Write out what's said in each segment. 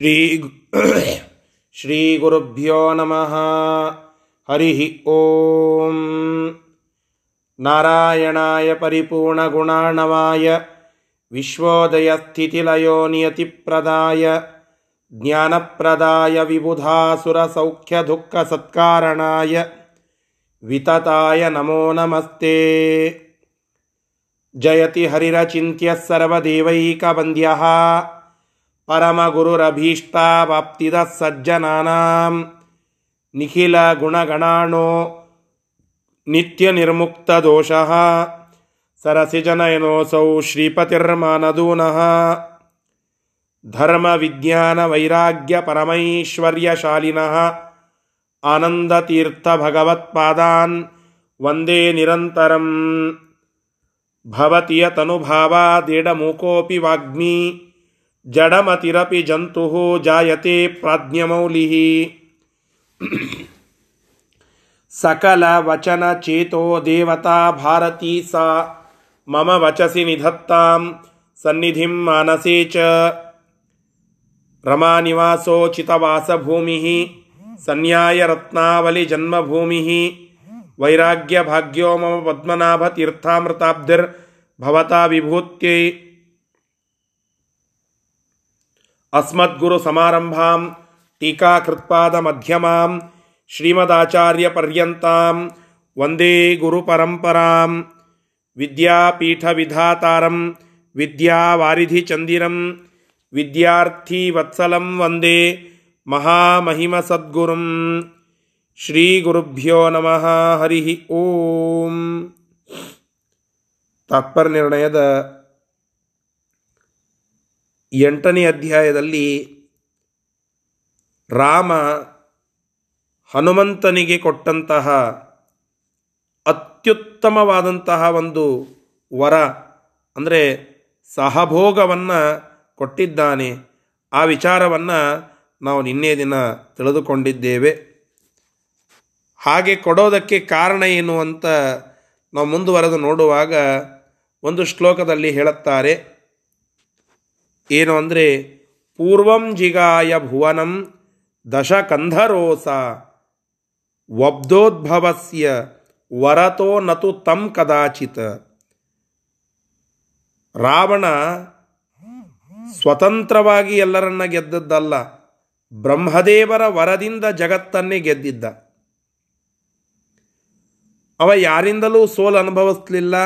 ಶ್ರೀ ಶ್ರೀ ಗುರುಭ್ಯೋ ನಮಃ. ಹರಿ ಓಂ. ನಾರಾಯಣಾಯ ಪರಿಪೂರ್ಣಗುಣಾಣವಾಯ ವಿಶ್ವೋದಯ ಸ್ಥಿತಿಲಯೋ ನಿಯತಿಪ್ರದಾಯ ಜ್ಞಾನಪ್ರದಾಯ ವಿಬುಧಾಸುರಸೌಖ್ಯದುಃಖಸತ್ಕಾರಣಾಯ ವಿತತಾಯ ನಮೋ ನಮಸ್ತೆ. ಜಯತಿ ಹರಿರಚಿತ್ಯ ಸರ್ವದೇವೈಕವಂದ್ಯಃ. ಪರಮಗುರುರಭೀಷ್ಟಾವಾಪ್ತಿದಃ ಸಜ್ಜನಾನಾಂ ನಿಖಿಲ ಗುಣಗಣಾಣೋ ನಿತ್ಯ ನಿರ್ಮುಕ್ತ ದೋಷಃ ಸರಸಿಜನಯನೋಸೌ ಶ್ರೀಪತಿರ್ಮಾನದೂನಃ ಧರ್ಮ ವಿಜ್ಞಾನ ವೈರಾಗ್ಯ ಪರಮೈಶ್ವರ್ಯಶಾಲಿನಃ ಆನಂದತೀರ್ಥ ಭಗವತ್ಪಾದಾನ್ ವಂದೇ ನಿರಂತರಂ ಭವತಿಯ ತನುಭಾವಾದಿಡಮೂಕೋಪಿ ವಾಗ್ಮಿ जडमतिरपि जन्तुः जायते प्राज्ञमौलिः। सकलवचनचेतो देवता भारती सा। मम वचसि निधत्तां सन्निधिं मानसे च। रमानिवासोचितवासभूमिः सन्न्यायरत्नावलिजन्मभूमिः वैराग्यभाग्यो मम पद्मनाभतीर्थामृताब्धिर्भवता विभूत्यै अस्मद्गुरुसमारम्भां टीकाकृत्पादमध्यमां श्रीमदाचार्यपर्यन्तां वंदे गुरुपरम्परां विद्यापीठविधातारं विद्यावारिधिचन्दिरं विद्यार्थीवत्सलं वंदे महामहिमसद्गुरुं श्रीगुरुभ्यो नमः, हरिः ओम्। तात्पर्यनिर्णयद ಎಂಟನೇ ಅಧ್ಯಾಯದಲ್ಲಿ ರಾಮ ಹನುಮಂತನಿಗೆ ಕೊಟ್ಟಂತಹ ಅತ್ಯುತ್ತಮವಾದಂತಹ ಒಂದು ವರ, ಅಂದರೆ ಸಹಭೋಗವನ್ನು ಕೊಟ್ಟಿದ್ದಾನೆ. ಆ ವಿಚಾರವನ್ನು ನಾವು ನಿನ್ನೆ ದಿನ ತಿಳಿದುಕೊಂಡಿದ್ದೇವೆ. ಹಾಗೆ ಕೊಡೋದಕ್ಕೆ ಕಾರಣ ಏನು ಅಂತ ನಾವು ಮುಂದುವರೆದು ನೋಡುವಾಗ ಒಂದು ಶ್ಲೋಕದಲ್ಲಿ ಹೇಳುತ್ತಾರೆ. ಏನು ಅಂದರೆ, ಪೂರ್ವಂ ಜಿಗಾಯ ಭುವನಂ ದಶಕಂಧರೋಸ ವಬ್ಧೋದ್ಭವಸ್ಯ ವರತೋ ನತು ತಂ ಕದಾಚಿತ್. ರಾವಣ ಸ್ವತಂತ್ರವಾಗಿ ಎಲ್ಲರನ್ನ ಗೆದ್ದದ್ದಲ್ಲ, ಬ್ರಹ್ಮದೇವರ ವರದಿಂದ ಜಗತ್ತನ್ನೇ ಗೆದ್ದಿದ್ದ. ಅವ ಯಾರಿಂದಲೂ ಸೋಲು ಅನುಭವಿಸ್ಲಿಲ್ಲ,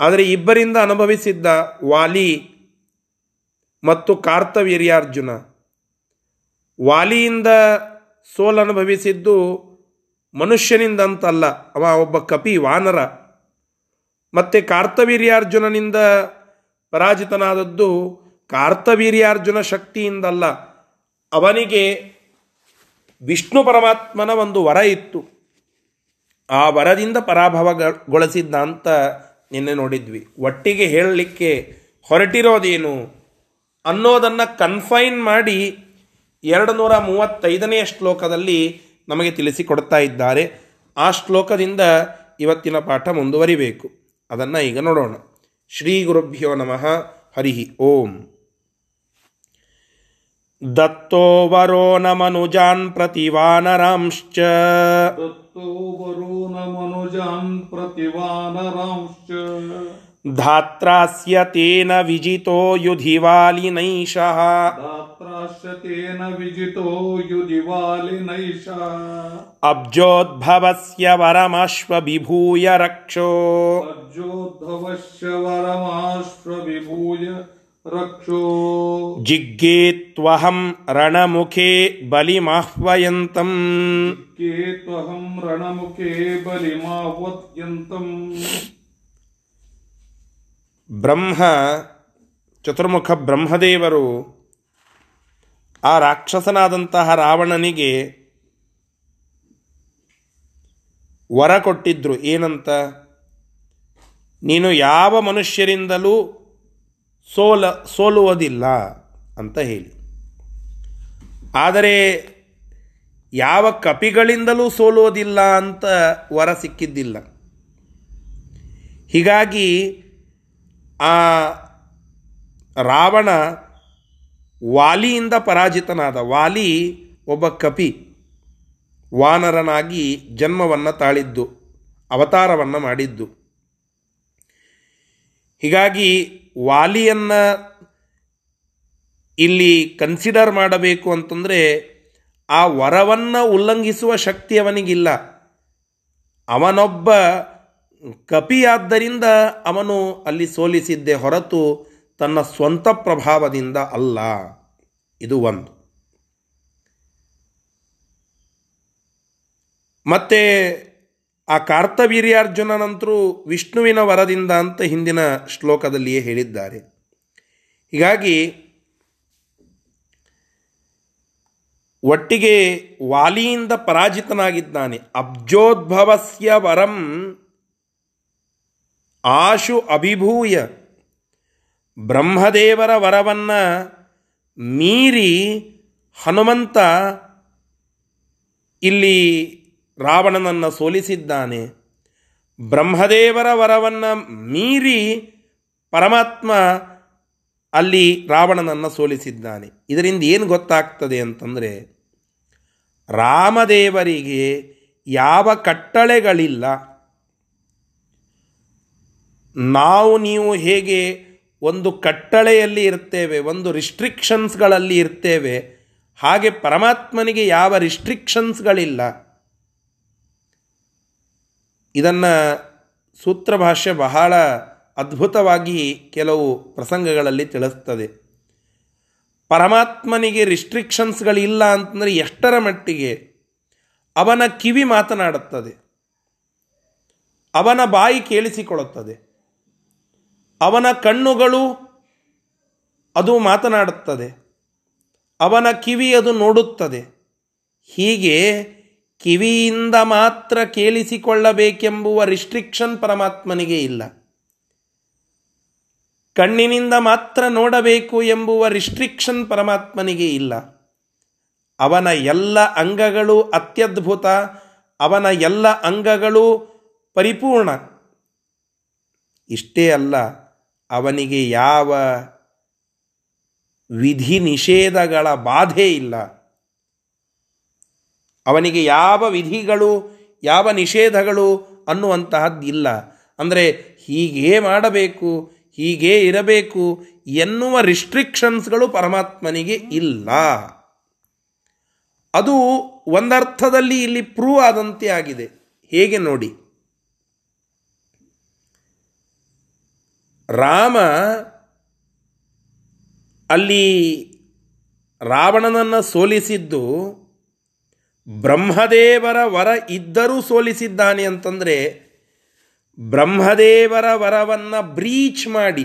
ಆದರೆ ಇಬ್ಬರಿಂದ ಅನುಭವಿಸಿದ್ದ ವಾಲಿ ಮತ್ತು ಕಾರ್ತವೀರ್ಯಾರ್ಜುನ. ವಾಲಿಯಿಂದ ಸೋಲನುಭವಿಸಿದ್ದು ಮನುಷ್ಯನಿಂದ ಅಂತಲ್ಲ ಅವ ಒಬ್ಬ ಕಪಿ ವಾನರ. ಮತ್ತು ಕಾರ್ತವೀರ್ಯಾರ್ಜುನನಿಂದ ಪರಾಜಿತನಾದದ್ದು ಕಾರ್ತವೀರ್ಯಾರ್ಜುನ ಶಕ್ತಿಯಿಂದಲ್ಲ. ಅವನಿಗೆ ವಿಷ್ಣು ಪರಮಾತ್ಮನ ಒಂದು ವರ ಇತ್ತು. ಆ ವರದಿಂದ ಪರಾಭವಗೊಳಿಸಿದ್ದ ಅಂತ ನಿನ್ನೆ ನೋಡಿದ್ವಿ. ಒಟ್ಟಿಗೆ ಹೇಳಲಿಕ್ಕೆ ಹೊರಟಿರೋದೇನು? ಅನ್ನೋದನ್ನು ಕನ್ಫೈನ್ ಮಾಡಿ ಎರಡು ನೂರ ಮೂವತ್ತೈದನೆಯ ಶ್ಲೋಕದಲ್ಲಿ ನಮಗೆ ತಿಳಿಸಿಕೊಡ್ತಾ ಇದ್ದಾರೆ. ಆ ಶ್ಲೋಕದಿಂದ ಇವತ್ತಿನ ಪಾಠ ಮುಂದುವರಿಬೇಕು. ಅದನ್ನು ಈಗ ನೋಡೋಣ. ಶ್ರೀ ಗುರುಭ್ಯೋ ನಮಃ. ಹರಿಹಿ ಓಂ. ದತ್ತೋ ವರೋ ನ ಮನುಜಾನ್ ಪ್ರತಿವಾನರಾಂಶ್ಚ. ದತ್ತೋ ವರೋ ನ ಮನುಜಾನ್ ಪ್ರತಿವಾನರಾಂಶ್ಚ. धात्रास्य तेन विजितो युधिवालिनैषः। दात्राश्च तेन विजितो युधिवालिनैषा। अब्जोद्भवस्य वरमश्वविभूय रक्षो। सज्जोद्धवस्य वरमाश्वविभूय रक्षो। जिज्ञे त्वहं रणमुखे बलिमाह्वयन्तम्। के त्वहं रणमुखे बलिमावत्यन्तम् ಬ್ರಹ್ಮ, ಚತುರ್ಮುಖ ಬ್ರಹ್ಮದೇವರು ಆ ರಾಕ್ಷಸನಾದಂತಹ ರಾವಣನಿಗೆ ವರ ಕೊಟ್ಟಿದ್ರು. ಏನಂತ? ನೀನು ಯಾವ ಮನುಷ್ಯರಿಂದಲೂ ಸೋಲ, ಸೋಲುವುದಿಲ್ಲ ಅಂತ ಹೇಳಿ. ಆದರೆ ಯಾವ ಕಪಿಗಳಿಂದಲೂ ಸೋಲುವುದಿಲ್ಲ ಅಂತ ವರ ಸಿಕ್ಕಿದ್ದಿಲ್ಲ. ಹೀಗಾಗಿ ಆ ರಾವಣ ವಾಲಿಯಿಂದ ಪರಾಜಿತನಾದ, ವಾಲಿ ಒಬ್ಬ ಕಪಿ, ವಾನರನಾಗಿ ಜನ್ಮವನ್ನು ತಾಳಿದ್ದು, ಅವತಾರವನ್ನು ಮಾಡಿದ್ದು. ಹೀಗಾಗಿ ವಾಲಿಯನ್ನು ಇಲ್ಲಿ ಕನ್ಸಿಡರ್ ಮಾಡಬೇಕು ಅಂತಂದರೆ ಆ ವರವನ್ನು ಉಲ್ಲಂಘಿಸುವ ಶಕ್ತಿ ಅವನಿಗಿಲ್ಲ. ಅವನೊಬ್ಬ ಕಪಿಯಾದ್ದರಿಂದ ಅವನು ಅಲ್ಲಿ ಸೋಲಿಸಿದ್ದೆ ಹೊರತು ತನ್ನ ಸ್ವಂತ ಪ್ರಭಾವದಿಂದ ಅಲ್ಲ. ಇದು ಒಂದು. ಮತ್ತೆ ಆ ಕಾರ್ತವೀರ್ಯಾರ್ಜುನನಂತರೂ ವಿಷ್ಣುವಿನ ವರದಿಂದ ಅಂತ ಹಿಂದಿನ ಶ್ಲೋಕದಲ್ಲಿಯೇ ಹೇಳಿದ್ದಾರೆ. ಹೀಗಾಗಿ ಒಟ್ಟಿಗೆ ವಾಲಿಯಿಂದ ಪರಾಜಿತನಾಗಿದ್ದಾನೆ. ಅಬ್ಜೋದ್ಭವಸ್ಯ ವರಂ ಆಶು ಅಭಿಭೂಯ. ಬ್ರಹ್ಮದೇವರ ವರವನ್ನು ಮೀರಿ ಹನುಮಂತ ಇಲ್ಲಿ ರಾವಣನನ್ನು ಸೋಲಿಸಿದ್ದಾನೆ. ಬ್ರಹ್ಮದೇವರ ವರವನ್ನು ಮೀರಿ ಪರಮಾತ್ಮ ಅಲ್ಲಿ ರಾವಣನನ್ನು ಸೋಲಿಸಿದ್ದಾನೆ. ಇದರಿಂದ ಏನು ಗೊತ್ತಾಗ್ತದೆ ಅಂತಂದರೆ, ರಾಮದೇವರಿಗೆ ಯಾವ ಕಟ್ಟಳೆಗಳಿಲ್ಲ. ನಾವು ನೀವು ಹೇಗೆ ಒಂದು ಕಟ್ಟಳೆಯಲ್ಲಿ ಇರ್ತೇವೆ, ಒಂದು ರಿಸ್ಟ್ರಿಕ್ಷನ್ಸ್ಗಳಲ್ಲಿ ಇರ್ತೇವೆ, ಹಾಗೆ ಪರಮಾತ್ಮನಿಗೆ ಯಾವ ರಿಸ್ಟ್ರಿಕ್ಷನ್ಸ್ಗಳಿಲ್ಲ. ಇದನ್ನು ಸೂತ್ರ ಭಾಷೆ ಬಹಳ ಅದ್ಭುತವಾಗಿ ಕೆಲವು ಪ್ರಸಂಗಗಳಲ್ಲಿ ತಿಳಿಸ್ತದೆ. ಪರಮಾತ್ಮನಿಗೆ ರಿಸ್ಟ್ರಿಕ್ಷನ್ಸ್ಗಳಿಲ್ಲ ಅಂತಂದರೆ ಎಷ್ಟರ ಮಟ್ಟಿಗೆ? ಅವನ ಕಿವಿ ಮಾತನಾಡುತ್ತದೆ. ಅವನ ಬಾಯಿ ಕೇಳಿಸಿಕೊಳ್ಳುತ್ತದೆ. ಅವನ ಕಣ್ಣುಗಳು ಅದು ಮಾತನಾಡುತ್ತದೆ. ಅವನ ಕಿವಿ ಅದು ನೋಡುತ್ತದೆ. ಹೀಗೆ ಕಿವಿಯಿಂದ ಮಾತ್ರ ಕೇಳಿಸಿಕೊಳ್ಳಬೇಕೆಂಬುವ ರಿಸ್ಟ್ರಿಕ್ಷನ್ ಪರಮಾತ್ಮನಿಗೆ ಇಲ್ಲ. ಕಣ್ಣಿನಿಂದ ಮಾತ್ರ ನೋಡಬೇಕು ಎಂಬುವ ರಿಸ್ಟ್ರಿಕ್ಷನ್ ಪರಮಾತ್ಮನಿಗೆ ಇಲ್ಲ. ಅವನ ಎಲ್ಲ ಅಂಗಗಳು ಅತ್ಯದ್ಭುತ, ಅವನ ಎಲ್ಲ ಅಂಗಗಳು ಪರಿಪೂರ್ಣ. ಇಷ್ಟೇ ಅಲ್ಲ ಅವನಿಗೆ ಯಾವ ವಿಧಿ ನಿಷೇಧಗಳ ಬಾಧೆ ಇಲ್ಲ. ಅವನಿಗೆ ಯಾವ ವಿಧಿಗಳು, ಯಾವ ನಿಷೇಧಗಳು ಅನ್ನುವಂತಹದ್ದಿಲ್ಲ ಅಂದರೆ ಹೀಗೇ ಮಾಡಬೇಕು, ಹೀಗೇ ಇರಬೇಕು ಎನ್ನುವ ರಿಸ್ಟ್ರಿಕ್ಷನ್ಸ್ಗಳು ಪರಮಾತ್ಮನಿಗೆ ಇಲ್ಲ. ಅದು ಒಂದರ್ಥದಲ್ಲಿ ಇಲ್ಲಿ ಪ್ರೂವ್ ಆದಂತೆ ಆಗಿದೆ. ಹೇಗೆ ನೋಡಿ? ರಾಮ ಅಲ್ಲಿ ರಾವಣನನ್ನು ಸೋಲಿಸಿದ್ದು, ಬ್ರಹ್ಮದೇವರ ವರ ಇದ್ದರೂ ಸೋಲಿಸಿದ್ದಾನೆ ಅಂತಂದರೆ, ಬ್ರಹ್ಮದೇವರ ವರವನ್ನು ಬ್ರೀಚ್ ಮಾಡಿ,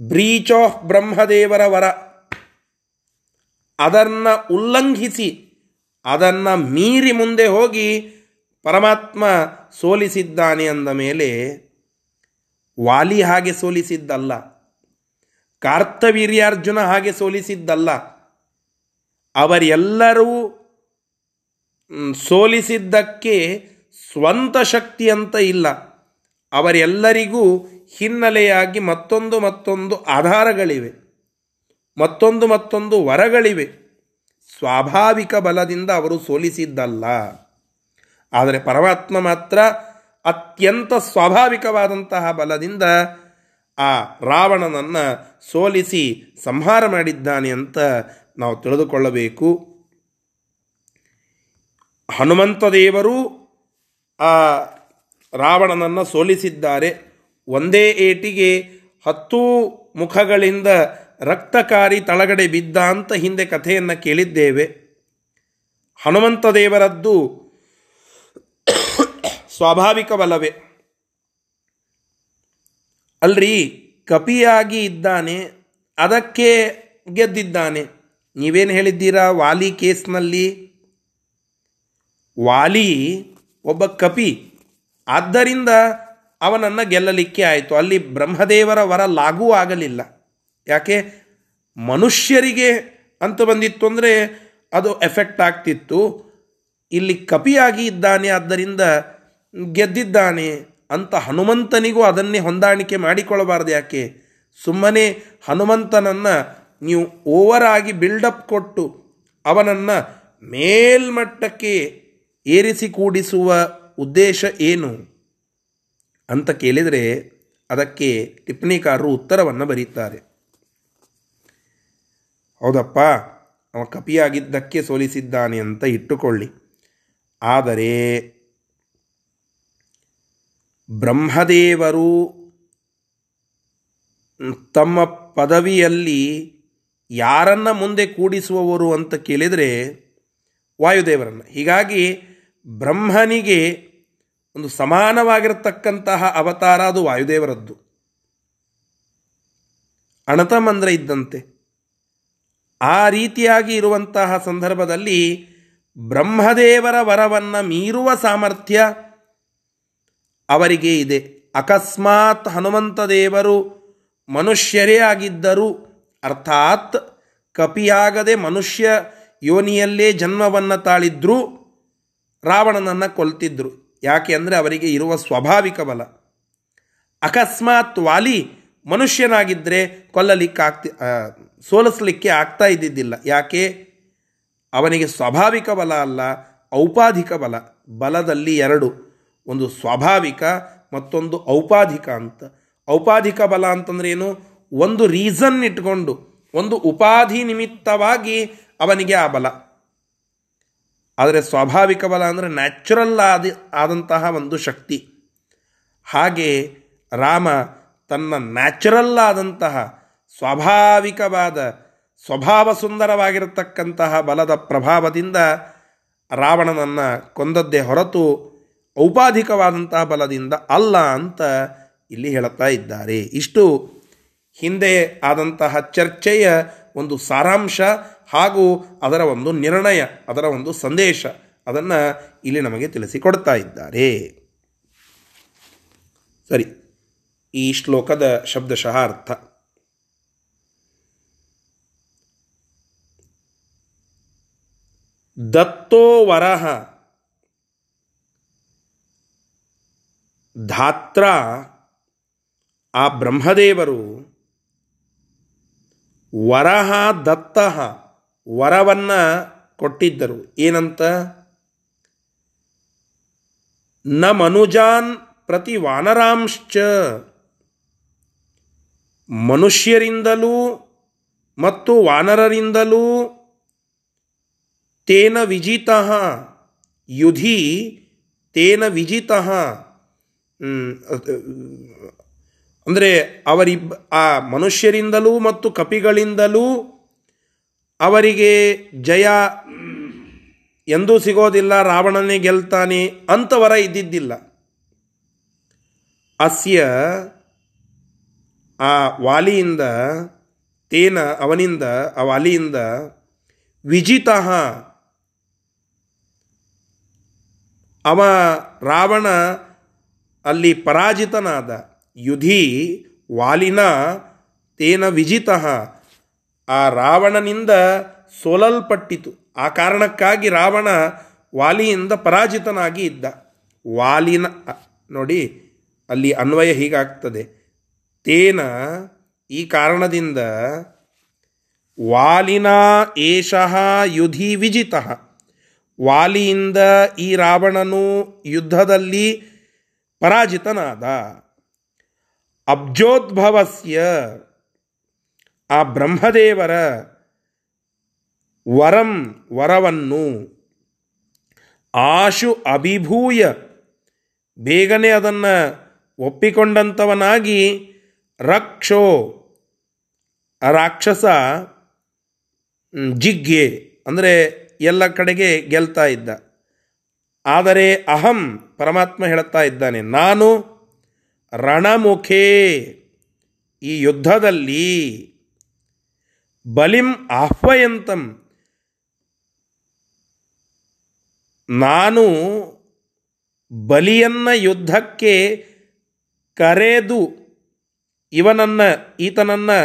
ಬ್ರೀಚ್ ಆಫ್ ಬ್ರಹ್ಮದೇವರ ವರ, ಅದನ್ನು ಉಲ್ಲಂಘಿಸಿ, ಅದನ್ನು ಮೀರಿ ಮುಂದೆ ಹೋಗಿ ಪರಮಾತ್ಮ ಸೋಲಿಸಿದ್ದಾನೆ ಅಂದ ಮೇಲೆ ವಾಲಿ ಹಾಗೆ ಸೋಲಿಸಿದ್ದಲ್ಲ. ಕಾರ್ತವೀರ್ಯಾರ್ಜುನ ಹಾಗೆ ಸೋಲಿಸಿದ್ದಲ್ಲ. ಅವರೆಲ್ಲರೂ ಸೋಲಿಸಿದ್ದಕ್ಕೆ ಸ್ವಂತ ಶಕ್ತಿ ಅಂತ ಇಲ್ಲ. ಅವರೆಲ್ಲರಿಗೂ ಹಿನ್ನೆಲೆಯಾಗಿ ಮತ್ತೊಂದು ಮತ್ತೊಂದು ಆಧಾರಗಳಿವೆ. ಮತ್ತೊಂದು ಮತ್ತೊಂದು ವರಗಳಿವೆ. ಸ್ವಾಭಾವಿಕ ಬಲದಿಂದ ಅವರು ಸೋಲಿಸಿದ್ದಲ್ಲ. ಆದರೆ ಪರಮಾತ್ಮ ಮಾತ್ರ ಅತ್ಯಂತ ಸ್ವಾಭಾವಿಕವಾದಂತಹ ಬಲದಿಂದ ಆ ರಾವಣನನ್ನು ಸೋಲಿಸಿ ಸಂಹಾರ ಮಾಡಿದ್ದಾನೆ ಅಂತ ನಾವು ತಿಳಿದುಕೊಳ್ಳಬೇಕು. ಹನುಮಂತ ದೇವರು ಆ ರಾವಣನನ್ನು ಸೋಲಿಸಿದ್ದಾರೆ. ಒಂದೇ ಏಟಿಗೆ ಹತ್ತು ಮುಖಗಳಿಂದ ರಕ್ತಕಾರಿ ತಳಗಡೆ ಬಿದ್ದ ಅಂತ ಹಿಂದೆ ಕಥೆಯನ್ನು ಕೇಳಿದ್ದೇವೆ. ಹನುಮಂತ ದೇವರದ್ದು ಸ್ವಾಭಾವಿಕ ಬಲವೇ ಅಲ್ರಿ, ಕಪಿಯಾಗಿ ಇದ್ದಾನೆ, ಅದಕ್ಕೆ ಗೆದ್ದಿದ್ದಾನೆ. ನೀವೇನು ಹೇಳಿದ್ದೀರಾ ವಾಲಿ ಕೇಸ್ನಲ್ಲಿ? ವಾಲಿ ಒಬ್ಬ ಕಪಿ. ಆದ್ದರಿಂದ ಅವನನ್ನು ಗೆಲ್ಲಲಿಕ್ಕೆ ಆಯಿತು. ಅಲ್ಲಿ ಬ್ರಹ್ಮದೇವರ ವರ ಲಾಗೂ ಆಗಲಿಲ್ಲ. ಯಾಕೆ? ಮನುಷ್ಯರಿಗೆ ಅಂತ ಬಂದಿತ್ತು ಅಂದರೆ ಅದು ಎಫೆಕ್ಟ್ ಆಗ್ತಿತ್ತು. ಇಲ್ಲಿ ಕಪಿಯಾಗಿ ಇದ್ದಾನೆ, ಆದ್ದರಿಂದ ಗೆದ್ದಿದ್ದಾನೆ ಅಂತ ಹನುಮಂತನಿಗೂ ಅದನ್ನೇ ಹೊಂದಾಣಿಕೆ ಮಾಡಿಕೊಳ್ಳಬಾರ್ದು ಯಾಕೆ? ಸುಮ್ಮನೆ ಹನುಮಂತನನ್ನು ನೀವು ಓವರ್ ಆಗಿ ಬಿಲ್ಡಪ್ ಕೊಟ್ಟು ಅವನನ್ನು ಮೇಲ್ಮಟ್ಟಕ್ಕೆ ಏರಿಸಿ ಕೂಡಿಸುವ ಉದ್ದೇಶ ಏನು? ಅಂತ ಕೇಳಿದರೆ ಅದಕ್ಕೆ ಟಿಪ್ಪಣಿಕಾರರು ಉತ್ತರವನ್ನು ಬರೀತಾರೆ. ಹೌದಪ್ಪ, ಅವ ಕಪಿಯಾಗಿದ್ದಕ್ಕೆ ಸೋಲಿಸಿದ್ದಾನೆ ಅಂತ ಇಟ್ಟುಕೊಳ್ಳಿ. ಆದರೆ ಬ್ರಹ್ಮದೇವರು ತಮ್ಮ ಪದವಿಯಲ್ಲಿ ಯಾರನ್ನು ಮುಂದೆ ಕೂಡಿಸುವವರು ಅಂತ ಕೇಳಿದರೆ ವಾಯುದೇವರನ್ನು. ಹೀಗಾಗಿ ಬ್ರಹ್ಮನಿಗೆ ಒಂದು ಸಮಾನವಾಗಿರತಕ್ಕಂತಹ ಅವತಾರ ಅದು ವಾಯುದೇವರದ್ದು. ಅಣತಮಂದ್ರ ಇದ್ದಂತೆ. ಆ ರೀತಿಯಾಗಿ ಇರುವಂತಹ ಸಂದರ್ಭದಲ್ಲಿ ಬ್ರಹ್ಮದೇವರ ವರವನ್ನು ಮೀರುವ ಸಾಮರ್ಥ್ಯ ಅವರಿಗೆ ಇದೆ. ಅಕಸ್ಮಾತ್ ಹನುಮಂತ ದೇವರು ಮನುಷ್ಯರೇ ಆಗಿದ್ದರು. ಅರ್ಥಾತ್ ಕಪಿಯಾಗದೆ ಮನುಷ್ಯ ಯೋನಿಯಲ್ಲೇ ಜನ್ಮವನ್ನು ತಾಳಿದ್ರು, ರಾವಣನನ್ನು ಕೊಲ್ತಿದ್ರು. ಯಾಕೆ ಅಂದರೆ ಅವರಿಗೆ ಇರುವ ಸ್ವಾಭಾವಿಕ ಬಲ. ಅಕಸ್ಮಾತ್ ವಾಲಿ ಮನುಷ್ಯನಾಗಿದ್ದರೆ ಕೊಲ್ಲಲಿಕ್ಕಾಗ್ತಿ ಸೋಲಿಸಲಿಕ್ಕೆ ಆಗ್ತಾ ಇದ್ದಿದ್ದಿಲ್ಲ. ಯಾಕೆ? ಅವನಿಗೆ ಸ್ವಾಭಾವಿಕ ಬಲ ಅಲ್ಲ, ಔಪಾಧಿಕ ಬಲ. ಬಲದಲ್ಲಿ ಎರಡು. ಒಂದು ಸ್ವಾಭಾವಿಕ ಮತ್ತೊಂದು ಔಪಾಧಿಕ ಅಂತ. ಔಪಾಧಿಕ ಬಲ ಅಂತಂದ್ರೆ ಏನು? ಒಂದು ರೀಸನ್ ಇಟ್ಕೊಂಡು, ಒಂದು ಉಪಾಧಿ ನಿಮಿತ್ತವಾಗಿ ಅವನಿಗೆ ಆ ಬಲ. ಆದರೆ ಸ್ವಾಭಾವಿಕ ಬಲ ಅಂದರೆ ನ್ಯಾಚುರಲ್ ಆದ ಆದಂತಹ ಒಂದು ಶಕ್ತಿ. ಹಾಗೆ ರಾಮ ತನ್ನ ನ್ಯಾಚುರಲ್ ಆದಂತಹ ಸ್ವಾಭಾವಿಕವಾದ ಸ್ವಭಾವ ಸುಂದರವಾಗಿರತಕ್ಕಂತಹ ಬಲದ ಪ್ರಭಾವದಿಂದ ರಾವಣನನ್ನು ಕೊಂದದ್ದೇ ಹೊರತು ಔಪಾಧಿಕವಾದಂತಹ ಬಲದಿಂದ ಅಲ್ಲ ಅಂತ ಇಲ್ಲಿ ಹೇಳುತ್ತಾ ಇದ್ದಾರೆ. ಇಷ್ಟು ಹಿಂದೆ ಆದಂತಹ ಚರ್ಚೆಯ ಒಂದು ಸಾರಾಂಶ ಹಾಗೂ ಅದರ ಒಂದು ನಿರ್ಣಯ, ಅದರ ಒಂದು ಸಂದೇಶ ಅದನ್ನು ಇಲ್ಲಿ ನಮಗೆ ತಿಳಿಸಿಕೊಡ್ತಾ ಇದ್ದಾರೆ. ಸರಿ, ಈ ಶ್ಲೋಕದ ಶಬ್ದಶಃ ಅರ್ಥ. ದತ್ತೋ ವರಹ ಧಾತ್ರ ಆ ಬ್ರಹ್ಮದೇವರು ವರಹ ದತ್ತ ವರವನ್ನು ಕೊಟ್ಟಿದ್ದರು. ಏನಂತ? ನ ಮನುಜಾನ್ ಪ್ರತಿ ವಾನರಾಂಶ್ಚ ಮನುಷ್ಯರಿಂದಲೂ ಮತ್ತು ವಾನರರಿಂದಲೂ ತೇನ ವಿಜಿತ ಯುಧಿ ತೇನ ವಿಜಿತ ಅಂದರೆ ಅವರಿಬ್ಬ ಆ ಮನುಷ್ಯರಿಂದಲೂ ಮತ್ತು ಕಪಿಗಳಿಂದಲೂ ಅವರಿಗೆ ಜಯ ಎಂದೂ ಸಿಗೋದಿಲ್ಲ, ರಾವಣನೇ ಗೆಲ್ತಾನೆ ಅಂತವರ ಇದ್ದಿದ್ದಿಲ್ಲ. ಅಸ್ಯ ಆ ವಾಲಿಯಿಂದ, ತೇನ ಅವನಿಂದ, ಆ ವಾಲಿಯಿಂದ ವಿಜಿತ ಅವ ರಾವಣ ಅಲ್ಲಿ ಪರಾಜಿತನಾದ ಯುಧಿ ವಾಲಿನ ತೇನ ವಿಜಿತ. ಆ ರಾವಣನಿಂದ ಸೋಲಲ್ಪಟ್ಟಿತು. ಆ ಕಾರಣಕ್ಕಾಗಿ ರಾವಣ ವಾಲಿಯಿಂದ ಪರಾಜಿತನಾಗಿ ಇದ್ದ. ವಾಲಿನ ನೋಡಿ, ಅಲ್ಲಿ ಅನ್ವಯ ಹೀಗಾಗ್ತದೆ. ತೇನ ಈ ಕಾರಣದಿಂದ ವಾಲಿನ ಏಷಃ ಯುಧಿ ವಿಜಿತ. ವಾಲಿಯಿಂದ ಈ ರಾವಣನು ಯುದ್ಧದಲ್ಲಿ ಪರಾಜಿತನಾದ ಅಬ್ಜೋದ್ಭವಸ್ಯ ಆ ಬ್ರಹ್ಮದೇವರ ವರಂ ವರವನ್ನು ಆಶು ಅಭಿಭೂಯ ಬೇಗನೆ ಅದನ್ನು ಒಪ್ಪಿಕೊಂಡಂಥವನಾಗಿ ರಕ್ಷೋ ರಾಕ್ಷಸ ಜಿಗ್ಗೆ, ಅಂದರೆ ಎಲ್ಲ ಕಡೆಗೆ ಗೆಲ್ತಾ ಇದ್ದ. ಆದರೆ ಅಹಂ ಪರಮಾತ್ಮ ಹೇಳುತ್ತಾ ಇದ್ದಾನೆ, ನಾನು ರಣಮುಖೇ, ಈ ಯುದ್ಧದಲ್ಲಿ ಬಲಿಂ ಆಹ್ವಯಂತಂ, ನಾನು ಬಲಿಯನ್ನ ಯುದ್ಧಕ್ಕೆ ಕರೆದು ಇವನನ್ನು, ಈತನನ್ನು,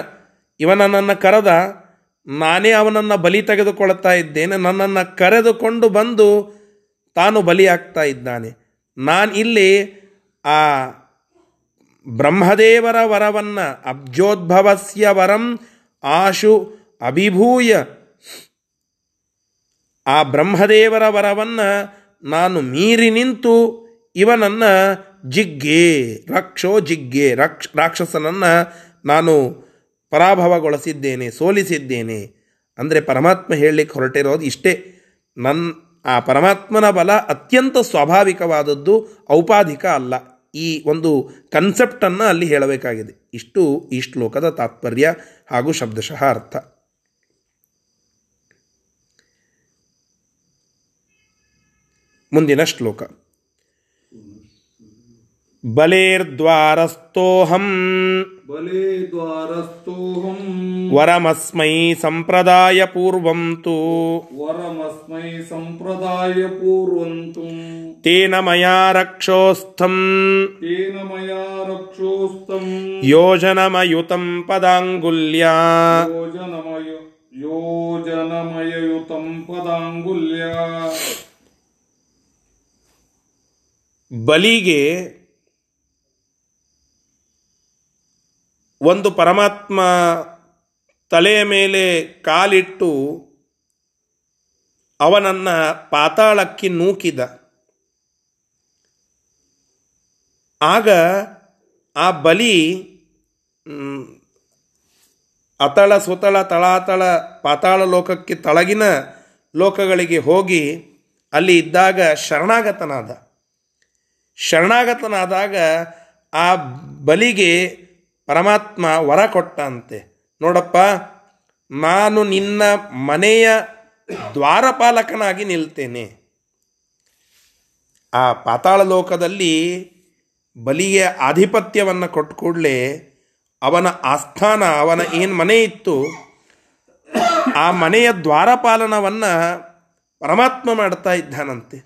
ಇವನನ್ನು ಕರೆದ, ನಾನೇ ಅವನನ್ನು ಬಲಿ ತೆಗೆದುಕೊಳ್ಳುತ್ತಾ ಇದ್ದೇನೆ, ನನ್ನನ್ನು ಕರೆದುಕೊಂಡು ಬಂದು ತಾನು ಬಲಿಯಾಗ್ತಾ ಇದ್ದಾನೆ. ನಾನು ಇಲ್ಲಿ ಆ ಬ್ರಹ್ಮದೇವರ ವರವನ್ನು ಅಬ್ಜೋದ್ಭವಸ್ಯ ವರಂ ಆಶು ಅಭಿಭೂಯ. ಆ ಬ್ರಹ್ಮದೇವರ ವರವನ್ನು ನಾನು ಮೀರಿ ನಿಂತು ಇವನನ್ನು ಜಿಗ್ಗೆ, ರಕ್ಷೋ ಜಿಗ್ಗೆ, ರಕ್ಷ, ರಾಕ್ಷಸನನ್ನು ನಾನು ಪರಾಭವಗೊಳಿಸಿದ್ದೇನೆ, ಸೋಲಿಸಿದ್ದೇನೆ. ಅಂದರೆ ಪರಮಾತ್ಮ ಹೇಳಲಿಕ್ಕೆ ಹೊರಟಿರೋದು ಇಷ್ಟೇ. ನನ್ನ ಆ ಪರಮಾತ್ಮನ ಬಲ ಅತ್ಯಂತ ಸ್ವಾಭಾವಿಕವಾದದ್ದು ಔಪಾಧಿಕ ಅಲ್ಲ. ಈ ಒಂದು ಕನ್ಸೆಪ್ಟನ್ನು ಅಲ್ಲಿ ಹೇಳಬೇಕಾಗಿದೆ. ಇಷ್ಟು ಈ ಶ್ಲೋಕದ ತಾತ್ಪರ್ಯ ಹಾಗೂ ಶಬ್ದಶಃ ಅರ್ಥ. ಮುಂದಿನ ಶ್ಲೋಕ. ಬಲೇರ್ದ್ವಾರಸ್ಥೋಹಂ ಬಲೆ ದ್ವಾರಸ್ಥೋಹಂ ವರಮಸ್ಮೈ ಸಂಪ್ರದಾಯ ಪೂರ್ವಂತು. ವರಮಸ್ಮೈ ಸಂಪ್ರದಾಯ ಪೂರ್ವಂತು. ತೇನ ಮಯಾ ರಕ್ಷೋಸ್ಥಂ. ತೇನ ಮಯಾ ರಕ್ಷೋಸ್ಥಂ. ಯೋಜನಮಯುತಂ ಪದಾಂಗುಲ್ಯ. ಯೋಜನಮಯ ಯೋಜನಮಯಯುತಂ ಪದಾಂಗುಲ್ಯ. ಬಲಿಗೆ ಒಂದು ಪರಮಾತ್ಮ ತಲೆಯ ಮೇಲೆ ಕಾಲಿಟ್ಟು ಅವನನ್ನು ಪಾತಾಳಕ್ಕೆ ನೂಕಿದ. ಆಗ ಆ ಬಲಿ ಅತಳ ಸುತಳ ತಳಾತಳ ಪಾತಾಳ ಲೋಕಕ್ಕೆ ತಳಗಿನ ಲೋಕಗಳಿಗೆ ಹೋಗಿ ಅಲ್ಲಿ ಇದ್ದಾಗ ಶರಣಾಗತನಾದ. ಶರಣಾಗತನಾದಾಗ ಆ ಬಲಿಗೆ ಪರಮಾತ್ಮ ವರ ಕೊಟ್ಟಂತೆ. ನೋಡಪ್ಪ, ನಾನು ನಿನ್ನ ಮನೆಯ ದ್ವಾರಪಾಲಕನಾಗಿ ನಿಲ್ತೇನೆ. ಆ ಪಾತಾಳ ಲೋಕದಲ್ಲಿ ಬಲಿಗೆ ಆಧಿಪತ್ಯವನ್ನು ಕೊಟ್ಟು ಕೂಡಲೇ ಅವನ ಆಸ್ಥಾನ, ಅವನ ಏನು ಮನೆ ಇತ್ತು, ಆ ಮನೆಯ ದ್ವಾರಪಾಲನವನ್ನು ಪರಮಾತ್ಮ ಮಾಡ್ತಾ ಇದ್ದಾನಂತೆ.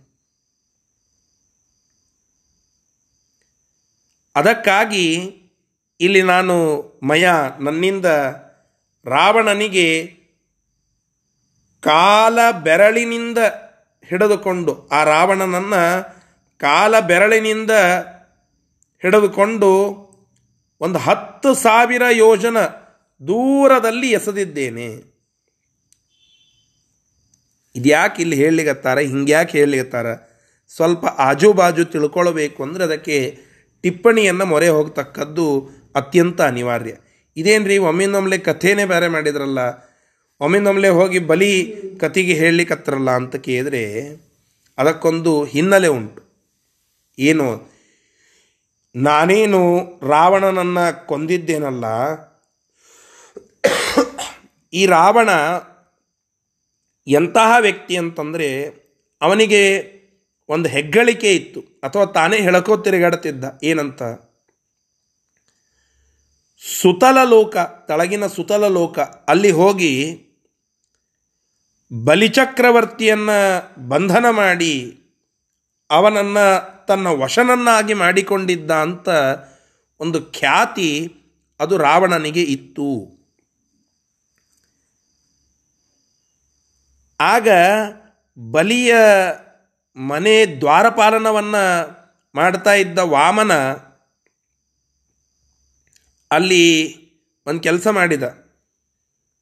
ಅದಕ್ಕಾಗಿ ಇಲ್ಲಿ ನಾನು ಮಯ ನನ್ನಿಂದ ರಾವಣನಿಗೆ ಕಾಲ ಬೆರಳಿನಿಂದ ಹಿಡಿದುಕೊಂಡು, ಆ ರಾವಣನನ್ನು ಕಾಲ ಬೆರಳಿನಿಂದ ಹಿಡಿದುಕೊಂಡು ಒಂದು ಹತ್ತು ಸಾವಿರ ಯೋಜನ ದೂರದಲ್ಲಿ ಎಸೆದಿದ್ದೇನೆ. ಇದ್ಯಾಕೆ ಇಲ್ಲಿ ಹೇಳಲಿಗತ್ತಾರ ಹಿಂಗ್ಯಾಕೆ ಹೇಳಲಿಗತ್ತಾರ ಸ್ವಲ್ಪ ಆಜುಬಾಜು ತಿಳ್ಕೊಳ್ಬೇಕು ಅಂದರೆ ಅದಕ್ಕೆ ಟಿಪ್ಪಣಿಯನ್ನು ಮೊರೆ ಹೋಗ್ತಕ್ಕದ್ದು ಅತ್ಯಂತ ಅನಿವಾರ್ಯ. ಇದೇನ್ರಿ ಒಮ್ಮಿಂದೊಮ್ಲೆ ಕಥೆನೇ ಬೇರೆ ಮಾಡಿದ್ರಲ್ಲ ಒಮ್ಮಿಂದೊಮ್ಲೆ ಹೋಗಿ ಬಲಿ ಕತಿಗೆ ಹೇಳಲಿಕ್ಕತ್ತರಲ್ಲ ಅಂತ ಕೇಳಿದರೆ ಅದಕ್ಕೊಂದು ಹಿನ್ನೆಲೆ ಉಂಟು. ಏನು, ನಾನೇನು ರಾವಣನನ್ನು ಕೊಂದಿದ್ದೇನಲ್ಲ, ಈ ರಾವಣ ಎಂತಹ ವ್ಯಕ್ತಿ ಅಂತಂದರೆ ಅವನಿಗೆ ಒಂದು ಹೆಗ್ಗಳಿಕೆ ಇತ್ತು, ಅಥವಾ ತಾನೇ ಹೇಳಕೋ ತಿರುಗಾಡ್ತಿದ್ದ ಏನಂತ? ಸುತಲ ಲೋಕ ತಳಗಿನ ಸುತಲ ಲೋಕ ಅಲ್ಲಿ ಹೋಗಿ ಬಲಿಚಕ್ರವರ್ತಿಯನ್ನು ಬಂಧನ ಮಾಡಿ ಅವನನ್ನು ತನ್ನ ವಶನನ್ನಾಗಿ ಮಾಡಿಕೊಂಡಿದ್ದ ಅಂತ ಒಂದು ಖ್ಯಾತಿ ಅದು ರಾವಣನಿಗೆ ಇತ್ತು. ಆಗ ಬಲಿಯ ಮನೆ ದ್ವಾರಪಾಲನವನ್ನು ಮಾಡ್ತಾ ಇದ್ದ ವಾಮನ ಅಲ್ಲಿ ಒಂದು ಕೆಲಸ ಮಾಡಿದ.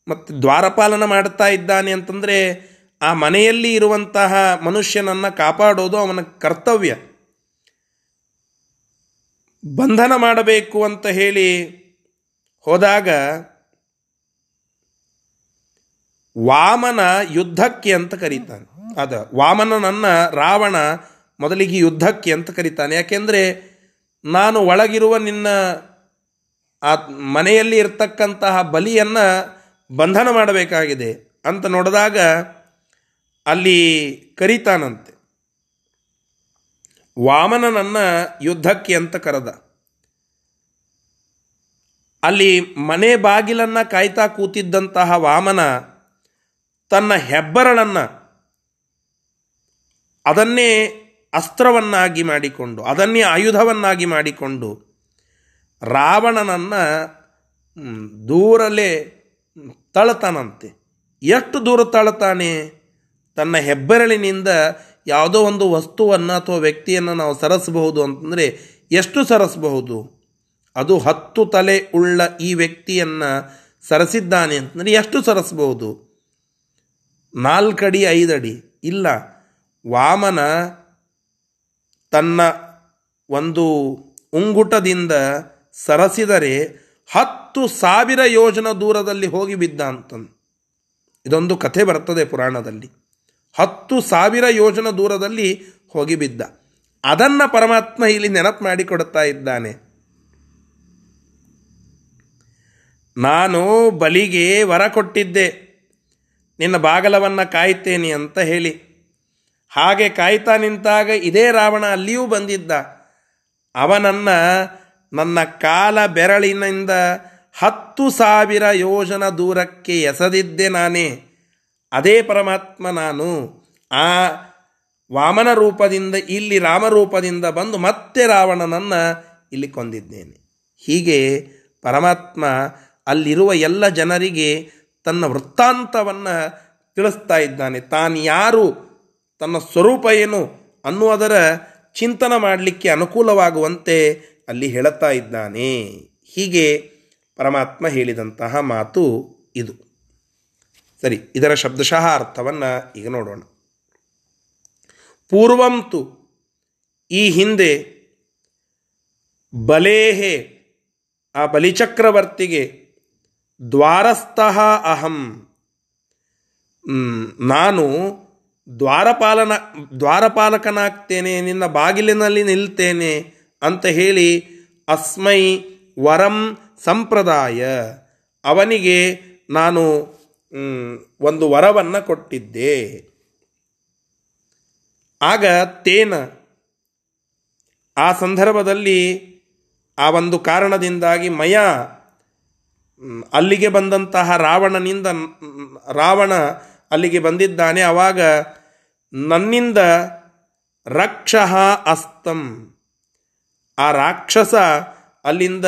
ಮತ್ತು ದ್ವಾರಪಾಲನ ಮಾಡ್ತಾ ಇದ್ದಾನೆ ಅಂತಂದರೆ ಆ ಮನೆಯಲ್ಲಿ ಇರುವಂತಹ ಮನುಷ್ಯನನ್ನು ಕಾಪಾಡೋದು ಅವನ ಕರ್ತವ್ಯ. ಬಂಧನ ಮಾಡಬೇಕು ಅಂತ ಹೇಳಿ ಹೋದಾಗ ವಾಮನ ಯುದ್ಧಕ್ಕೆ ಅಂತ ಕರೀತಾನೆ. ಅದ ವಾಮನನನ್ನು ರಾವಣ ಮೊದಲಿಗೆ ಯುದ್ಧಕ್ಕೆ ಅಂತ ಕರೀತಾನೆ. ಯಾಕೆಂದರೆ ನಾನು ಒಳಗಿರುವ ನಿನ್ನ ಆ ಮನೆಯಲ್ಲಿ ಇರ್ತಕ್ಕಂತಹ ಬಲಿಯನ್ನು ಬಂಧನ ಮಾಡಬೇಕಾಗಿದೆ ಅಂತ ನೋಡಿದಾಗ ಅಲ್ಲಿ ಕರೀತಾನಂತೆ. ವಾಮನನನ್ನು ಯುದ್ಧಕ್ಕೆ ಅಂತ ಕರೆದ. ಅಲ್ಲಿ ಮನೆ ಬಾಗಿಲನ್ನು ಕಾಯ್ತಾ ಕೂತಿದ್ದಂತಹ ವಾಮನ ತನ್ನ ಹೆಬ್ಬರಳನ್ನು ಅದನ್ನೇ ಅಸ್ತ್ರವನ್ನಾಗಿ ಮಾಡಿಕೊಂಡು, ಅದನ್ನೇ ಆಯುಧವನ್ನಾಗಿ ಮಾಡಿಕೊಂಡು ರಾವಣನನ್ನು ದೂರಲೇ ತಳ್ತಾನಂತೆ. ಎಷ್ಟು ದೂರ ತಳ್ತಾನೆ? ತನ್ನ ಹೆಬ್ಬೆರಳಿನಿಂದ ಯಾವುದೋ ಒಂದು ವಸ್ತುವನ್ನು ಅಥವಾ ವ್ಯಕ್ತಿಯನ್ನು ನಾವು ಸರಸಬಹುದು ಅಂತಂದರೆ ಎಷ್ಟು ಸರಸಬಹುದು? ಅದು ಹತ್ತು ತಲೆ ಉಳ್ಳ ಈ ವ್ಯಕ್ತಿಯನ್ನು ಸರಸಿದ್ದಾನೆ ಅಂತಂದರೆ ಎಷ್ಟು ಸರಸಬಹುದು? ನಾಲ್ಕಡಿ ಐದಡಿ ಇಲ್ಲ. ವಾಮನ ತನ್ನ ಒಂದು ಉಂಗುಟದಿಂದ ಸರಸಿದರೆ ಹತ್ತು ಸಾವಿರ ಯೋಜನ ದೂರದಲ್ಲಿ ಹೋಗಿ ಬಿದ್ದ ಅಂತಂದು. ಇದೊಂದು ಕಥೆ ಬರ್ತದೆ ಪುರಾಣದಲ್ಲಿ. ಹತ್ತು ಸಾವಿರ ಯೋಜನ ದೂರದಲ್ಲಿ ಹೋಗಿ ಬಿದ್ದ. ಅದನ್ನು ಪರಮಾತ್ಮ ಇಲ್ಲಿ ನೆನಪು ಮಾಡಿಕೊಡ್ತಾ ಇದ್ದಾನೆ. ನಾನು ಬಲಿಗೆ ವರ ಕೊಟ್ಟಿದ್ದೆ. ನಿನ್ನ ಬಾಗಲವನ್ನು ಕಾಯ್ತೇನೆ ಅಂತ ಹೇಳಿ. ಹಾಗೆ ಕಾಯ್ತಾ ನಿಂತಾಗ ಇದೇ ರಾವಣ ಅಲ್ಲಿಯೂ ಬಂದಿದ್ದ. ಅವನನ್ನು ನನ್ನ ಕಾಲ ಬೆರಳಿನಿಂದ ಹತ್ತು ಸಾವಿರ ಯೋಜನ ದೂರಕ್ಕೆ ಎಸದಿದ್ದೆ ನಾನೇ. ಅದೇ ಪರಮಾತ್ಮ ನಾನು. ಆ ವಾಮನ ರೂಪದಿಂದ ಇಲ್ಲಿ ರಾಮರೂಪದಿಂದ ಬಂದು ಮತ್ತೆ ರಾವಣನನ್ನು ಇಲ್ಲಿ ಕೊಂದಿದ್ದೇನೆ. ಹೀಗೆ ಪರಮಾತ್ಮ ಅಲ್ಲಿರುವ ಎಲ್ಲ ಜನರಿಗೆ ತನ್ನ ವೃತ್ತಾಂತವನ್ನು ತಿಳಿಸ್ತಾ ಇದ್ದಾನೆ. ತಾನು ಯಾರು, ತನ್ನ ಸ್ವರೂಪ ಏನು ಅನ್ನುವುದರ ಚಿಂತನೆ ಮಾಡಲಿಕ್ಕೆ ಅನುಕೂಲವಾಗುವಂತೆ ಅಲ್ಲಿ ಹೇಳುತ್ತಾ ಇದ್ದಾನೆ. ಹೀಗೆ ಪರಮಾತ್ಮ ಹೇಳಿದಂತಹ ಮಾತು ಇದು. ಸರಿ, ಇದರ ಶಬ್ದಶಃ ಅರ್ಥವನ್ನು ಈಗ ನೋಡೋಣ. ಪೂರ್ವಂತು ಈ ಹಿಂದೆ ಬಲೇಹೆ, ಆ ಬಲಿಚಕ್ರವರ್ತಿಗೆ ದ್ವಾರಸ್ಥಃ ಅಹಂ. ನಾನು ದ್ವಾರಪಾಲನ, ದ್ವಾರಪಾಲಕನಾಗ್ತೇನೆ, ನಿನ್ನ ಬಾಗಿಲಿನಲ್ಲಿ ನಿಲ್ತೇನೆ ಅಂತ ಹೇಳಿ ಅಸ್ಮೈ ವರಂ ಸಂಪ್ರದಾಯ. ಅವನಿಗೆ ನಾನು ಒಂದು ವರವನ್ನು ಕೊಟ್ಟಿದ್ದೆ. ಆಗ ತೇನ ಆ ಸಂದರ್ಭದಲ್ಲಿ ಆ ಒಂದು ಕಾರಣದಿಂದಾಗಿ ಮಯ ಅಲ್ಲಿಗೆ ಬಂದಂತಹ ರಾವಣನಿಂದ ರಾವಣ ಅಲ್ಲಿಗೆ ಬಂದಿದ್ದಾನೆ. ಆವಾಗ ನನ್ನಿಂದ ರಕ್ಷಃ ಅಸ್ತಂ. ಆ ರಾಕ್ಷಸ ಅಲ್ಲಿಂದ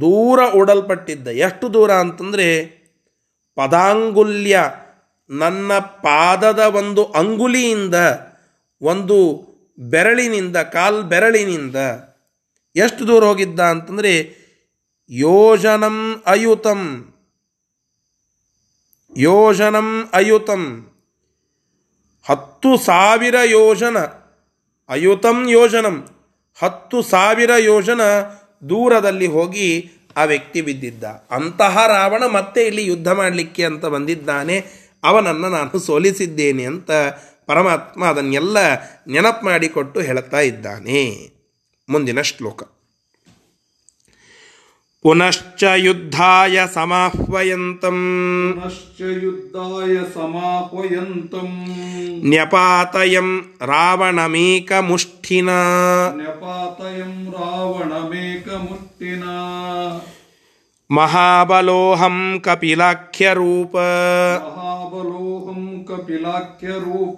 ದೂರ ಓಡಲ್ಪಟ್ಟಿದ್ದ. ಎಷ್ಟು ದೂರ ಅಂತಂದರೆ ಪದಾಂಗುಲ್ಯ ನನ್ನ ಪಾದದ ಒಂದು ಅಂಗುಲಿಯಿಂದ, ಒಂದು ಬೆರಳಿನಿಂದ, ಕಾಲ್ ಬೆರಳಿನಿಂದ ಎಷ್ಟು ದೂರ ಹೋಗಿದ್ದ ಅಂತಂದರೆ ಯೋಜನಂ ಅಯುತಂ ಯೋಜನಂ ಅಯುತಂ, ಹತ್ತು ಸಾವಿರ ಯೋಜನ, ಅಯುತಂ ಯೋಜನಂ. ಹತ್ತು ಸಾವಿರ ಯೋಜನ ದೂರದಲ್ಲಿ ಹೋಗಿ ಆ ವ್ಯಕ್ತಿ ಬಿದ್ದಿದ್ದ. ಅಂತಹ ರಾವಣ ಮತ್ತೆ ಇಲ್ಲಿ ಯುದ್ಧ ಮಾಡಲಿಕ್ಕೆ ಅಂತ ಬಂದಿದ್ದಾನೆ. ಅವನನ್ನು ನಾನು ಸೋಲಿಸಿದ್ದೇನೆ ಅಂತ ಪರಮಾತ್ಮ ಅದನ್ನೆಲ್ಲ ನೆನಪು ಮಾಡಿಕೊಟ್ಟು ಹೇಳ್ತಾ ಇದ್ದಾನೆ. ಮುಂದಿನ ಶ್ಲೋಕ. पुनश्च युद्धाय समाह्वयन्तम् पुनश्च युद्धाय समाह्वयन्तम् न्यपातयम् रावणमीकमुष्ठिना न्यपातयम् रावणमेकमुष्टिना ಮಹಾಬಲೋಹಂ ಕಪಿಲಾಖ್ಯರೂಪ महाबलोऽहम् कपिलाख्यरूप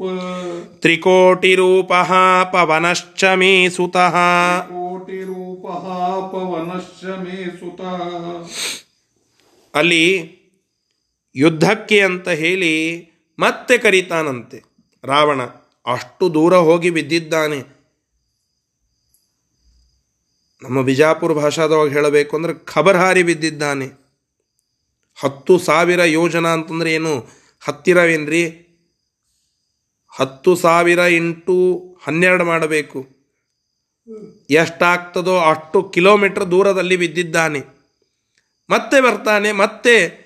ತ್ರಿಕೋಟಿರೂಪ ಪವನಶ್ಚ ಮೇ ಸುತಃ कोटिरूपः पवनश्च मे सुतः ಅಲ್ಲಿ ಯುದ್ಧಕ್ಕೆ ಅಂತ ಹೇಳಿ ಮತ್ತೆ ಕರೀತಾನಂತೆ ರಾವಣ ಅಷ್ಟು ದೂರ ಹೋಗಿ ಬಿದ್ದಿದ್ದಾನೆ ನಮ್ಮ ಬಿಜಾಪುರ ಭಾಷಾದೊಳಗೆ ಹೇಳಬೇಕು ಅಂದ್ರೆ ಖಬರ್ ಹಾರಿ ಬಿದ್ದಿದ್ದಾನೆ. ಹತ್ತು ಸಾವಿರ ಯೋಜನ ಅಂತಂದ್ರೆ ಏನು? ಹತ್ತಿರವೇನ್ರಿ? ಹತ್ತು ಸಾವಿರ ಇಂಟು ಹನ್ನೆರಡು ಮಾಡಬೇಕು. ಎಷ್ಟಾಗ್ತದೋ ಅಷ್ಟು ಕಿಲೋಮೀಟ್ರ್ ದೂರದಲ್ಲಿ ಬಿದ್ದಿದ್ದಾನೆ. ಮತ್ತೆ ಬರ್ತಾನೆ, ಮತ್ತೆ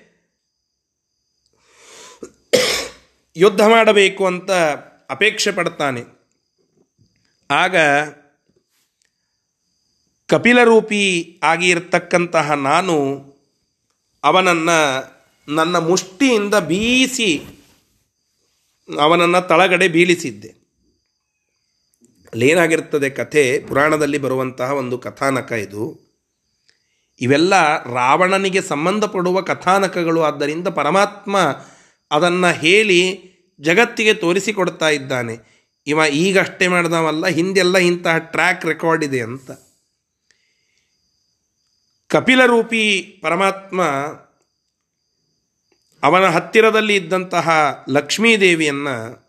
ಯುದ್ಧ ಮಾಡಬೇಕು ಅಂತ ಅಪೇಕ್ಷೆ ಪಡ್ತಾನೆ. ಆಗ ಕಪಿಲರೂಪಿ ಆಗಿರ್ತಕ್ಕಂತಹ ನಾನು ಅವನನ್ನು ನನ್ನ ಮುಷ್ಟಿಯಿಂದ ಬೀಸಿ ಅವನನ್ನು ತಳಗಡೆ ಬೀಳಿಸಿದ್ದೆ. ಅಲ್ಲೇನಾಗಿರ್ತದೆ ಕಥೆ? ಪುರಾಣದಲ್ಲಿ ಬರುವಂತಹ ಒಂದು ಕಥಾನಕ ಇದು. ಇವೆಲ್ಲ ರಾವಣನಿಗೆ ಸಂಬಂಧಪಡುವ ಕಥಾನಕಗಳು. ಆದ್ದರಿಂದ ಪರಮಾತ್ಮ ಅದನ್ನು ಹೇಳಿ ಜಗತ್ತಿಗೆ ತೋರಿಸಿಕೊಡ್ತಾ ಇದ್ದಾನೆ. ಇವ ಈಗಷ್ಟೇ ಮಾಡಿದವಲ್ಲ, ಹಿಂದೆಲ್ಲ ಇಂತಹ ಟ್ರ್ಯಾಕ್ ರೆಕಾರ್ಡ್ ಇದೆ ಅಂತ. ಕಪಿಲರೂಪಿ ಪರಮಾತ್ಮ ಅವನ ಹತ್ತಿರದಲ್ಲಿ ಇದ್ದಂತಹ ಲಕ್ಷ್ಮೀದೇವಿಯನ್ನು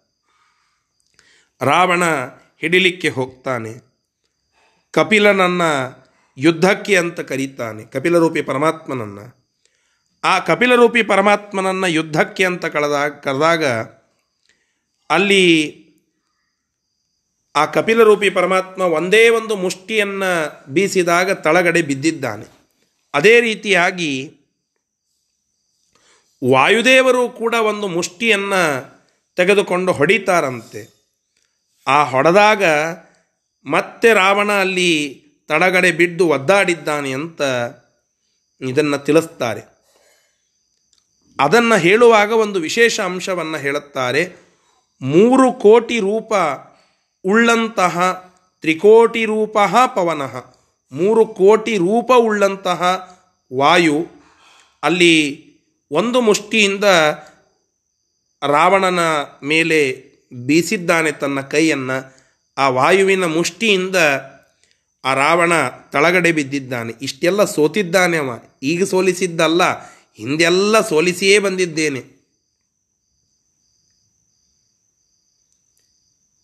ರಾವಣ ಹಿಡಿಲಿಕ್ಕೆ ಹೋಗ್ತಾನೆ. ಕಪಿಲನನ್ನು ಯುದ್ಧಕ್ಕೆ ಅಂತ ಕರೀತಾನೆ, ಕಪಿಲರೂಪಿ ಪರಮಾತ್ಮನನ್ನು. ಆ ಕಪಿಲರೂಪಿ ಪರಮಾತ್ಮನನ್ನು ಯುದ್ಧಕ್ಕೆ ಅಂತ ಕಳೆದಾಗ ಕರೆದಾಗ ಅಲ್ಲಿ ಆ ಕಪಿಲರೂಪಿ ಪರಮಾತ್ಮ ಒಂದೇ ಒಂದು ಮುಷ್ಟಿಯನ್ನು ಬೀಸಿದಾಗ ತಳಗಡೆ ಬಿದ್ದಿದ್ದಾನೆ. ಅದೇ ರೀತಿಯಾಗಿ ವಾಯುದೇವರು ಕೂಡ ಒಂದು ಮುಷ್ಟಿಯನ್ನು ತೆಗೆದುಕೊಂಡು ಹೊಡಿತಾರಂತೆ. ಆ ಹೊಡೆದಾಗ ಮತ್ತೆ ರಾವಣ ಅಲ್ಲಿ ತಡಗಡೆ ಬಿದ್ದು ಒದ್ದಾಡಿದ್ದಾನೆ ಅಂತ ಇದನ್ನು ತಿಳಿಸ್ತಾರೆ. ಅದನ್ನು ಹೇಳುವಾಗ ಒಂದು ವಿಶೇಷ ಅಂಶವನ್ನು ಹೇಳುತ್ತಾರೆ. ಮೂರು ಕೋಟಿ ರೂಪ ಉಳ್ಳಂತಹ ತ್ರಿಕೋಟಿ ರೂಪ ಪವನಃ. ಮೂರು ಕೋಟಿ ರೂಪ ಉಳ್ಳಂತಹ ವಾಯು ಅಲ್ಲಿ ಒಂದು ಮುಷ್ಟಿಯಿಂದ ರಾವಣನ ಮೇಲೆ ಬೀಸಿದ್ದಾನೆ ತನ್ನ ಕೈಯನ್ನು. ಆ ವಾಯುವಿನ ಮುಷ್ಟಿಯಿಂದ ಆ ರಾವಣ ತಳಗಡೆ ಬಿದ್ದಿದ್ದಾನೆ. ಇಷ್ಟೆಲ್ಲ ಸೋತಿದ್ದಾನೆ ಅವ. ಈಗ ಸೋಲಿಸಿದ್ದಲ್ಲ. ಹಿಂದೆಲ್ಲ ಸೋಲಿಸಿಯೇ ಬಂದಿದ್ದೇನೆ.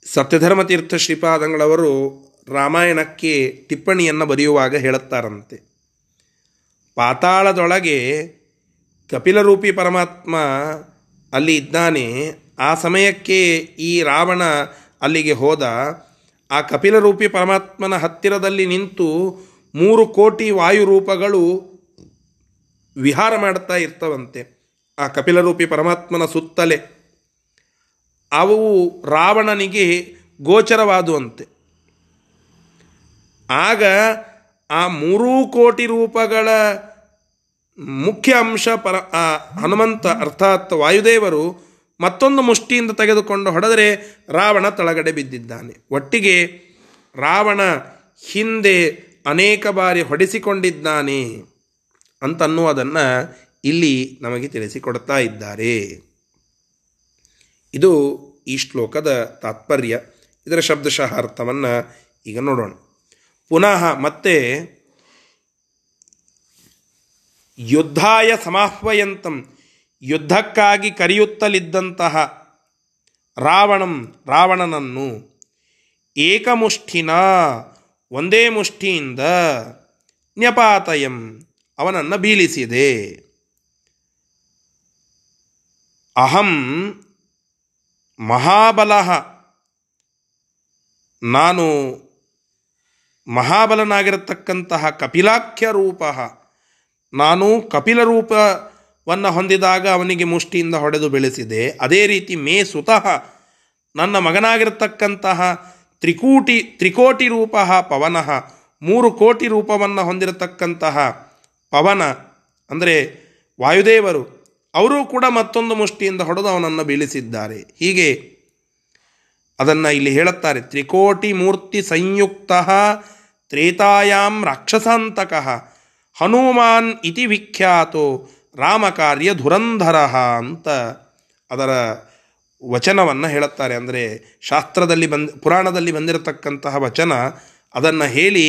ಸತ್ಯಧರ್ಮತೀರ್ಥ ಶ್ರೀಪಾದಂಗಳವರು ರಾಮಾಯಣಕ್ಕೆ ಟಿಪ್ಪಣಿಯನ್ನು ಬರೆಯುವಾಗ ಹೇಳುತ್ತಾರಂತೆ. ಪಾತಾಳದೊಳಗೆ ಕಪಿಲರೂಪಿ ಪರಮಾತ್ಮ ಅಲ್ಲಿ ಇದ್ದಾನೆ. ಆ ಸಮಯಕ್ಕೆ ಈ ರಾವಣ ಅಲ್ಲಿಗೆ ಹೋದ. ಆ ಕಪಿಲರೂಪಿ ಪರಮಾತ್ಮನ ಹತ್ತಿರದಲ್ಲಿ ನಿಂತು ಮೂರು ಕೋಟಿ ವಾಯುರೂಪಗಳು ವಿಹಾರ ಮಾಡ್ತಾ ಇರ್ತವಂತೆ. ಆ ಕಪಿಲರೂಪಿ ಪರಮಾತ್ಮನ ಸುತ್ತಲೇ. ಅವು ರಾವಣನಿಗೆ ಗೋಚರವಾದುವಂತೆ. ಆಗ ಆ ಮೂರೂ ಕೋಟಿ ರೂಪಗಳ ಮುಖ್ಯ ಅಂಶ ಪರ, ಆ, ಹನುಮಂತ ಅರ್ಥಾತ್ ವಾಯುದೇವರು ಮತ್ತೊಂದು ಮುಷ್ಟಿಯಿಂದ ತೆಗೆದುಕೊಂಡು ಹೊಡೆದರೆ ರಾವಣ ತಳಗಡೆ ಬಿದ್ದಿದ್ದಾನೆ. ಒಟ್ಟಿಗೆ ರಾವಣ ಹಿಂದೆ ಅನೇಕ ಬಾರಿ ಹೊಡೆಸಿಕೊಂಡಿದ್ದಾನೆ ಅಂತನ್ನುವುದನ್ನು ಇಲ್ಲಿ ನಮಗೆ ತಿಳಿಸಿಕೊಡ್ತಾ ಇದ್ದಾರೆ. ಇದು ಈ ಶ್ಲೋಕದ ತಾತ್ಪರ್ಯ. ಇದರ ಶಬ್ದಶಃ ಅರ್ಥವನ್ನು ಈಗ ನೋಡೋಣ. ಪುನಃ ಮತ್ತೆ ಯುದ್ಧಾಯ ಸಮಾಹ್ವಯಂತಂ, ಯುದ್ಧಕ್ಕಾಗಿ ಕರೆಯುತ್ತಲಿದ್ದಂತಹ ರಾವಣಂ, ರಾವಣನನ್ನು ಏಕಮುಷ್ಠಿನ, ಒಂದೇ ಮುಷ್ಠಿಯಿಂದ ನ್ಯಪಾತಯಂ, ಅವನನ್ನು ಬೀಳಿಸಿದೆ. ಅಹಂ ಮಹಾಬಲ, ನಾನು ಮಹಾಬಲನಾಗಿರತಕ್ಕಂತಹ ಕಪಿಲಾಖ್ಯ ರೂಪ. ನಾನು ಕಪಿಲ ರೂಪವನ್ನು ಹೊಂದಿದಾಗ ಅವನಿಗೆ ಮುಷ್ಟಿಯಿಂದ ಹೊಡೆದು ಬೆಳೆಸಿದೆ. ಅದೇ ರೀತಿ ಮೇ ಸುತಃ ನನ್ನ ಮಗನಾಗಿರತಕ್ಕಂತಹ ತ್ರಿಕೂಟಿ, ತ್ರಿಕೋಟಿ ರೂಪ ಪವನಃ, ಮೂರು ಕೋಟಿ ರೂಪವನ್ನು ಹೊಂದಿರತಕ್ಕಂತಹ ಪವನ, ಅಂದರೆ ವಾಯುದೇವರು, ಅವರೂ ಕೂಡ ಮತ್ತೊಂದು ಮುಷ್ಟಿಯಿಂದ ಹೊಡೆದು ಅವನನ್ನು ಬೀಳಿಸಿದ್ದಾರೆ. ಹೀಗೆ ಅದನ್ನು ಇಲ್ಲಿ ಹೇಳುತ್ತಾರೆ. ತ್ರಿಕೋಟಿ ಮೂರ್ತಿ ಸಂಯುಕ್ತ ತ್ರೇತಾಯಾಮ್ ರಾಕ್ಷಸಾಂತಕ, ಹನುಮಾನ್ ಇತಿ ವಿಖ್ಯಾತೋ ರಾಮಕಾರ್ಯ ಧುರಂಧರ ಅಂತ ಅದರ ವಚನವನ್ನು ಹೇಳುತ್ತಾರೆ. ಅಂದರೆ ಶಾಸ್ತ್ರದಲ್ಲಿ ಬಂದ, ಪುರಾಣದಲ್ಲಿ ಬಂದಿರತಕ್ಕಂತಹ ವಚನ ಅದನ್ನು ಹೇಳಿ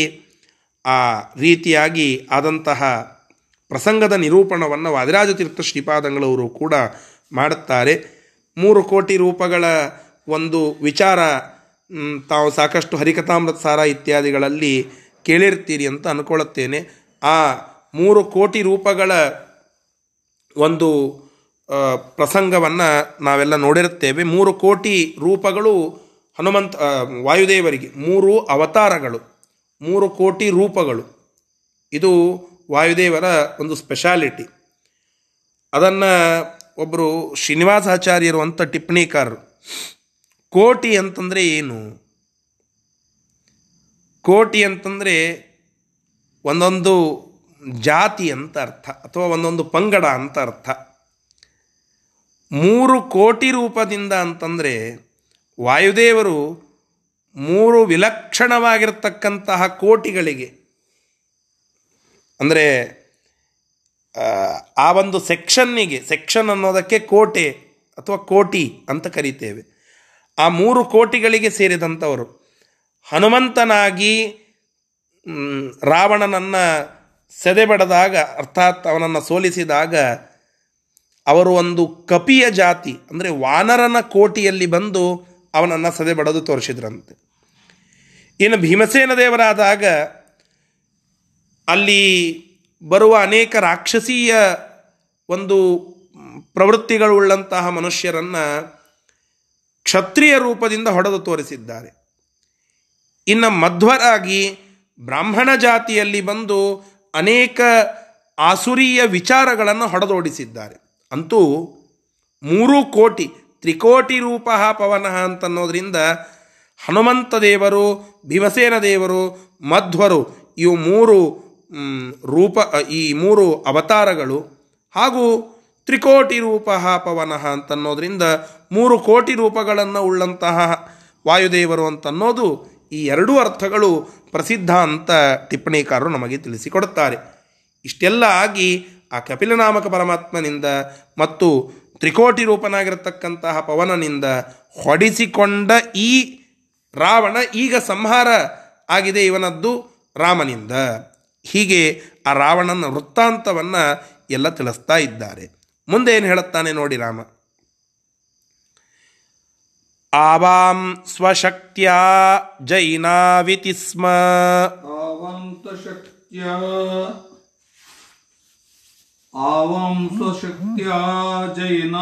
ಆ ರೀತಿಯಾಗಿ ಆದಂತಹ ಪ್ರಸಂಗದ ನಿರೂಪಣವನ್ನು ವಾದಿರಾಜತೀರ್ಥ ಶ್ರೀಪಾದಂಗಳವರು ಕೂಡ ಮಾಡುತ್ತಾರೆ. ಮೂರು ಕೋಟಿ ರೂಪಗಳ ಒಂದು ವಿಚಾರ ತಾವು ಸಾಕಷ್ಟು ಹರಿಕಥಾಮೃತ ಸಾರ ಇತ್ಯಾದಿಗಳಲ್ಲಿ ಕೇಳಿರ್ತೀರಿ ಅಂತ ಅಂದ್ಕೊಳ್ಳುತ್ತೇನೆ ಆ ಮೂರು ಕೋಟಿ ರೂಪಗಳ ಒಂದು ಪ್ರಸಂಗವನ್ನು ನಾವೆಲ್ಲ ನೋಡಿರುತ್ತೇವೆ. ಮೂರು ಕೋಟಿ ರೂಪಗಳು ಹನುಮಂತ ವಾಯುದೇವರಿಗೆ, ಮೂರು ಅವತಾರಗಳು, ಮೂರು ಕೋಟಿ ರೂಪಗಳು. ಇದು ವಾಯುದೇವರ ಒಂದು ಸ್ಪೆಷಾಲಿಟಿ ಅದನ್ನು ಒಬ್ಬರು ಶ್ರೀನಿವಾಸಾಚಾರ್ಯರು ಅಂತ ಟಿಪ್ಪಣಿಕಾರರು ಕೋಟಿ ಅಂತಂದರೆ ಏನು? ಕೋಟಿ ಅಂತಂದರೆ ಒಂದೊಂದು ಜಾತಿ ಅಂತ ಅರ್ಥ, ಅಥವಾ ಒಂದೊಂದು ಪಂಗಡ ಅಂತ ಅರ್ಥ. ಮೂರು ಕೋಟಿ ರೂಪದಿಂದ ಅಂತಂದರೆ ವಾಯುದೇವರು ಮೂರು ವಿಲಕ್ಷಣವಾಗಿರ್ತಕ್ಕಂತಹ ಕೋಟಿಗಳಿಗೆ, ಅಂದರೆ, ಆ ಒಂದು ಸೆಕ್ಷನ್ನಿಗೆ, ಸೆಕ್ಷನ್ ಅನ್ನೋದಕ್ಕೆ ಕೋಟೆ ಅಥವಾ ಕೋಟಿ ಅಂತ ಕರಿತೇವೆ. ಆ ಮೂರು ಕೋಟಿಗಳಿಗೆ ಸೇರಿದಂಥವರು. ಹನುಮಂತನಾಗಿ ರಾವಣನನ್ನು ಸೆದೆಬಡದಾಗ ಅರ್ಥಾತ್ ಅವನನ್ನು ಸೋಲಿಸಿದಾಗ, ಅವರು ಒಂದು ಕಪಿಯ ಜಾತಿ, ಅಂದರೆ ವಾನರನ ಕೋಟಿಯಲ್ಲಿ ಬಂದು ಅವನನ್ನು ಸದೆಬಡದು ತೋರಿಸಿದ್ರಂತೆ. ಇನ್ನು ಭೀಮಸೇನ ದೇವರಾದಾಗ, ಅಲ್ಲಿ ಬರುವ ಅನೇಕ ರಾಕ್ಷಸೀಯ ಒಂದು ಪ್ರವೃತ್ತಿಗಳುಳ್ಳಂತಹ ಮನುಷ್ಯರನ್ನು ಕ್ಷತ್ರಿಯ ರೂಪದಿಂದ ಹೊಡೆದು ತೋರಿಸಿದ್ದಾರೆ. ಇನ್ನು ಮಧ್ವರಾಗಿ ಬ್ರಾಹ್ಮಣ ಜಾತಿಯಲ್ಲಿ ಬಂದು ಅನೇಕ ಆಸುರಿಯ ವಿಚಾರಗಳನ್ನು ಹೊಡೆದೋಡಿಸಿದ್ದಾರೆ. ಅಂತೂ ಮೂರು ಕೋಟಿ, ತ್ರಿಕೋಟಿ ರೂಪ ಪವನ ಅಂತನ್ನೋದರಿಂದ ಹನುಮಂತ ದೇವರು, ಭೀಮಸೇನ ದೇವರು, ಮಧ್ವರು ಇವು ಮೂರು ರೂಪ, ಈ ಮೂರು ಅವತಾರಗಳು ಹಾಗೂ ತ್ರಿಕೋಟಿ ರೂಪ ಪವನ ಅಂತನ್ನೋದ್ರಿಂದ ಮೂರು ಕೋಟಿ ರೂಪಗಳನ್ನು ಉಳ್ಳಂತಹ ವಾಯುದೇವರು ಅಂತನ್ನೋದು ಈ ಎರಡೂ ಅರ್ಥಗಳು ಪ್ರಸಿದ್ಧ ಅಂತ ಟಿಪ್ಪಣಿಕಾರರು ನಮಗೆ ತಿಳಿಸಿಕೊಡುತ್ತಾರೆ. ಇಷ್ಟೆಲ್ಲ ಆಗಿ ಆ ಕಪಿಲನಾಮಕ ಪರಮಾತ್ಮನಿಂದ ಮತ್ತು ತ್ರಿಕೋಟಿ ರೂಪನಾಗಿರತಕ್ಕಂತಹ ಪವನನಿಂದ ಹೊಡಿಸಿಕೊಂಡ ಈ ರಾವಣ ಈಗ ಸಂಹಾರ ಆಗಿದೆ ಇವನದ್ದು ರಾಮನಿಂದ. ಹೀಗೆ ಆ ರಾವಣನ ವೃತ್ತಾಂತವನ್ನು ಎಲ್ಲ ತಿಳಿಸ್ತಾ ಇದ್ದಾರೆ. ಮುಂದೆ ಏನು ಹೇಳುತ್ತಾನೆ ನೋಡಿ ರಾಮ. ಆವಾಂ ಸ್ವಶಕ್ತಿಯ ಜೈನಾವಿತಿ ಸ್ಮ ಆವಂತ ಶಕ್ತ್ಯ ಆವಂ ಸ್ವಶಕ್ತ್ಯ ಜೈನ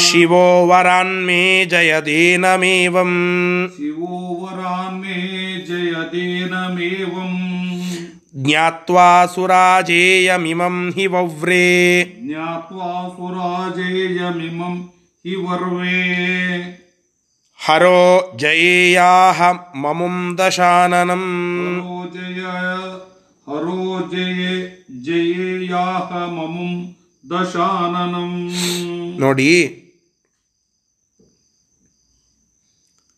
ಶಿವೋ ವರಾನ್ಮೇ ಜಯದೇನಮೇವಂ ಶಿವೋ ವರಾನ್ ಮೇ ಜಯದೇನಮೇವಂ ಜ್ಞಾತ್ವಾ ಸುರಾಜೇಯಮಿಮಂ ಹಿ ವವ್ರೇ ಜ್ಞಾತ್ವಾ ಸುರಾಜೇಯಮಿಮಂ ಹಿ ವರ್ವೇ ಹರೋ ಜಯೇಯಾಹ ಮಮುಂ ದಶಾನನಂ. ಹರೋ ಜಯ ಹರೋ ಜಯ ಜಯೇಯಾಹ ಮಮುಂ ದಶಾನನಂ. ನೋಡಿ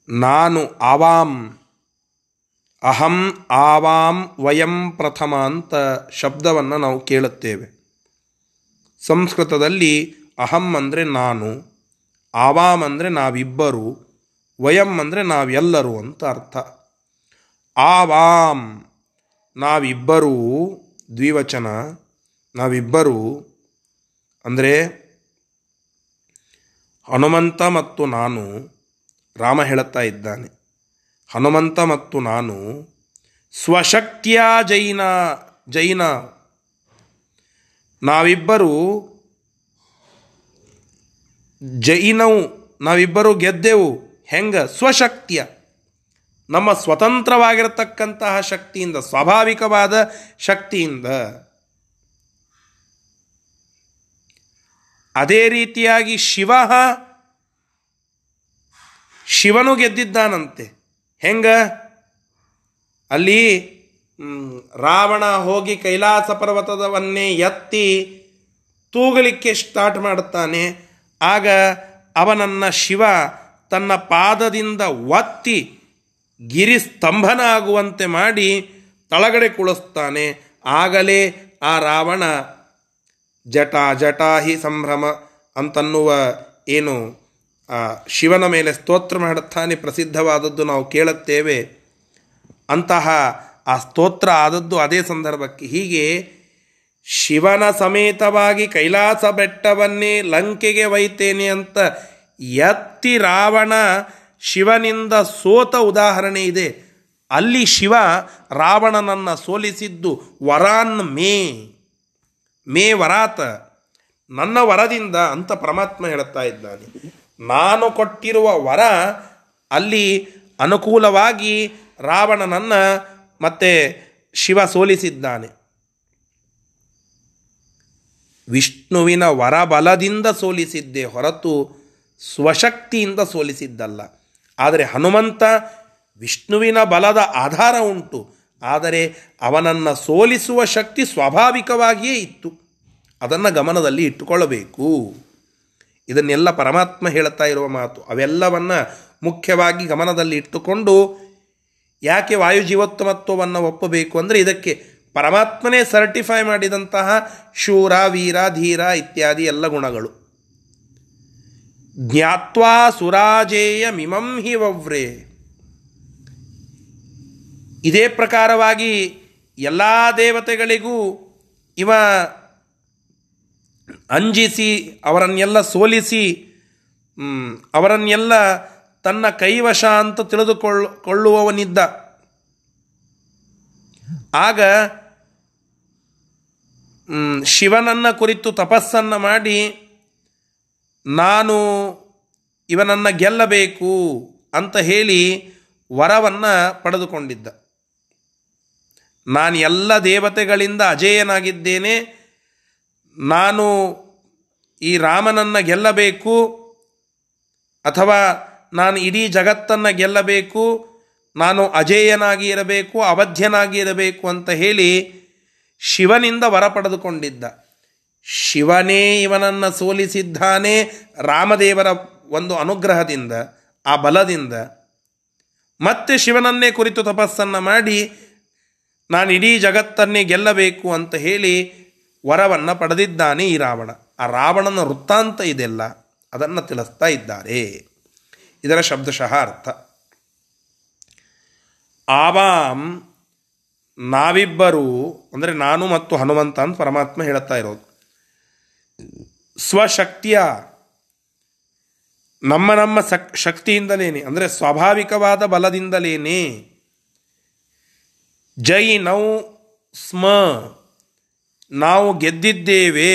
ನಾನು ಆವಾಂ ಅಹಂ ಆವಾಂ ವಯಂ ಪ್ರಥಮ ಅಂತ ಶಬ್ದವನ್ನು ನಾವು ಕೇಳುತ್ತೇವೆ. ಸಂಸ್ಕೃತದಲ್ಲಿ ಅಹಂ ಅಂದರೆ ನಾನು. ಆವಾಂ ಅಂದರೆ ನಾವಿಬ್ಬರು, ವಯಂ ಅಂದರೆ ನಾವೆಲ್ಲರೂ ಅಂತ ಅರ್ಥ. ಆವಾಂ ನಾವಿಬ್ಬರೂ ದ್ವಿವಚನ, ನಾವಿಬ್ಬರು ಅಂದರೆ ಹನುಮಂತ ಮತ್ತು ನಾನು, ರಾಮ ಹೇಳುತ್ತಾ ಇದ್ದಾನೆ. ಹನುಮಂತ ಮತ್ತು ನಾನು ಸ್ವಶಕ್ತಿಯ ಜೈನ ಜೈನ. ನಾವಿಬ್ಬರು ಜೈನವು ನಾವಿಬ್ಬರು ಗೆದ್ದೆವು. ಹೆಂಗ? ಸ್ವಶಕ್ತಿಯ. ನಮ್ಮ ಸ್ವತಂತ್ರವಾಗಿರತಕ್ಕಂತಹ ಶಕ್ತಿಯಿಂದ, ಸ್ವಾಭಾವಿಕವಾದ ಶಕ್ತಿಯಿಂದ. ಅದೇ ರೀತಿಯಾಗಿ ಶಿವ, ಶಿವನು ಗೆದ್ದಿದ್ದಾನಂತೆ. ಹೆಂಗ? ಅಲ್ಲಿ ರಾವಣ ಹೋಗಿ ಕೈಲಾಸ ಪರ್ವತದವನ್ನೇ ಎತ್ತಿ ತೂಗಲಿಕ್ಕೆ ಸ್ಟಾರ್ಟ್ ಮಾಡುತ್ತಾನೆ. ಆಗ ಅವನನ್ನ ಶಿವ ತನ್ನ ಪಾದದಿಂದ ಒತ್ತಿ ಗಿರಿ ಸ್ತಂಭನ ಆಗುವಂತೆ ಮಾಡಿ ತಳಗಡೆ ಕುಳಿಸ್ತಾನೆ. ಆಗಲೇ ಆ ರಾವಣ ಜಟಾ ಜಟಾಹಿ ಸಂಭ್ರಮ ಅಂತನ್ನುವ ಏನು ಶಿವನ ಮೇಲೆ ಸ್ತೋತ್ರ ಮಾಡುತ್ತಾನೆ, ಪ್ರಸಿದ್ಧವಾದದ್ದು ನಾವು ಕೇಳುತ್ತೇವೆ. ಅಂತಹ ಆ ಸ್ತೋತ್ರ ಆದದ್ದು ಅದೇ ಸಂದರ್ಭಕ್ಕೆ ಹೀಗೆ ಶಿವನ ಸಮೇತವಾಗಿ ಕೈಲಾಸ ಬೆಟ್ಟವನ್ನೇ ಲಂಕೆಗೆ ಒಯ್ತೇನೆ ಅಂತ ಎತ್ತಿ ರಾವಣ ಶಿವನಿಂದ ಸೋತ ಉದಾಹರಣೆ ಇದೆ. ಅಲ್ಲಿ ಶಿವ ರಾವಣನನ್ನು ಸೋಲಿಸಿದ್ದು ವರಾನ್ ಮೇ ಮೇ ವರಾತ. ನನ್ನ ವರದಿಂದ ಅಂತ ಪರಮಾತ್ಮ ಹೇಳುತ್ತಾ ಇದ್ದಾನೆ. ನಾನು ಕೊಟ್ಟಿರುವ ವರ ಅಲ್ಲಿ ಅನುಕೂಲವಾಗಿ ರಾವಣನನ್ನು ಮತ್ತೆ ಶಿವ ಸೋಲಿಸಿದ್ದಾನೆ. ವಿಷ್ಣುವಿನ ವರಬಲದಿಂದ ಸೋಲಿಸಿದ್ದೆ ಹೊರತು ಸ್ವಶಕ್ತಿಯಿಂದ ಸೋಲಿಸಿದ್ದಲ್ಲ. ಆದರೆ ಹನುಮಂತ ವಿಷ್ಣುವಿನ ಬಲದ ಆಧಾರ ಉಂಟು. ಆದರೆ ಅವನನ್ನು ಸೋಲಿಸುವ ಶಕ್ತಿ ಸ್ವಾಭಾವಿಕವಾಗಿಯೇ ಇತ್ತು. ಅದನ್ನು ಗಮನದಲ್ಲಿ ಇಟ್ಟುಕೊಳ್ಳಬೇಕು. ಇದನ್ನೆಲ್ಲ ಪರಮಾತ್ಮ ಹೇಳ್ತಾ ಇರುವ ಮಾತು. ಅವೆಲ್ಲವನ್ನು ಮುಖ್ಯವಾಗಿ ಗಮನದಲ್ಲಿ ಇಟ್ಟುಕೊಂಡು ಯಾಕೆ ವಾಯುಜೀವೋತ್ತಮತ್ವವನ್ನು ಒಪ್ಪಬೇಕು ಅಂದರೆ ಇದಕ್ಕೆ ಪರಮಾತ್ಮನೇ ಸರ್ಟಿಫೈ ಮಾಡಿದಂತಹ ಶೂರ, ವೀರ, ಧೀರ ಇತ್ಯಾದಿ ಎಲ್ಲ ಗುಣಗಳು. ಜ್ಞಾತ್ವಾ ಸುರಾಜೇಯ ಮಿಮಂ ಹಿ ವವ್ರೇ. ಇದೇ ಪ್ರಕಾರವಾಗಿ ಎಲ್ಲ ದೇವತೆಗಳಿಗೂ ಇವ ಅಂಜಿಸಿ, ಅವರನ್ನೆಲ್ಲ ಸೋಲಿಸಿ ಅವರನ್ನೆಲ್ಲ ತನ್ನ ಕೈವಶ ಅಂತ ತಿಳಿದುಕೊಳ್ಳ ಆಗ ಶಿವನನ್ನ ಕುರಿತು ತಪಸ್ಸನ್ನು ಮಾಡಿ, ನಾನು ಇವನನ್ನು ಗೆಲ್ಲಬೇಕು ಅಂತ ಹೇಳಿ ವರವನ್ನು ಪಡೆದುಕೊಂಡಿದ್ದ. ನಾನು ಎಲ್ಲ ದೇವತೆಗಳಿಂದ ಅಜೇಯನಾಗಿದ್ದೇನೆ. ನಾನು ಈ ರಾಮನನ್ನು ಗೆಲ್ಲಬೇಕು ಅಥವಾ ನಾನು ಇಡೀ ಜಗತ್ತನ್ನು ಗೆಲ್ಲಬೇಕು. ನಾನು ಅಜೇಯನಾಗಿ ಇರಬೇಕು, ಅವಧ್ಯನಾಗಿ ಇರಬೇಕು ಅಂತ ಹೇಳಿ ಶಿವನಿಂದ ವರ ಪಡೆದುಕೊಂಡಿದ್ದ ಶಿವನೇ ಇವನನ್ನು ಸೋಲಿಸಿದ್ದಾನೆ, ರಾಮದೇವರ ಒಂದು ಅನುಗ್ರಹದಿಂದ, ಆ ಬಲದಿಂದ. ಮತ್ತೆ ಶಿವನನ್ನೇ ಕುರಿತು ತಪಸ್ಸನ್ನು ಮಾಡಿ, ನಾನು ಇಡೀ ಜಗತ್ತನ್ನೇ ಗೆಲ್ಲಬೇಕು ಅಂತ ಹೇಳಿ ವರವನ್ನು ಪಡೆದಿದ್ದಾನೆ ಈ ರಾವಣ. ಆ ರಾವಣನ ವೃತ್ತಾಂತ ಇದೆಲ್ಲ, ಅದನ್ನು ತಿಳಿಸ್ತಾ ಇದ್ದಾರೆ. ಇದರ ಶಬ್ದಶಃ ಅರ್ಥ. ಆವಾಂ ನಾವಿಬ್ಬರು, ಅಂದರೆ ನಾನು ಮತ್ತು ಹನುಮಂತ ಅಂತ ಪರಮಾತ್ಮ ಹೇಳುತ್ತಾ ಇರೋದು. ಸ್ವಶಕ್ತಿಯ, ನಮ್ಮ ನಮ್ಮ ಸಕ್, ಶಕ್ತಿಯಿಂದಲೇನೆ, ಅಂದರೆ ಸ್ವಾಭಾವಿಕವಾದ ಬಲದಿಂದಲೇನೆ, ಜೈ ನೌ ಸ್ಮ, ನಾವು ಗೆದ್ದಿದ್ದೇವೆ.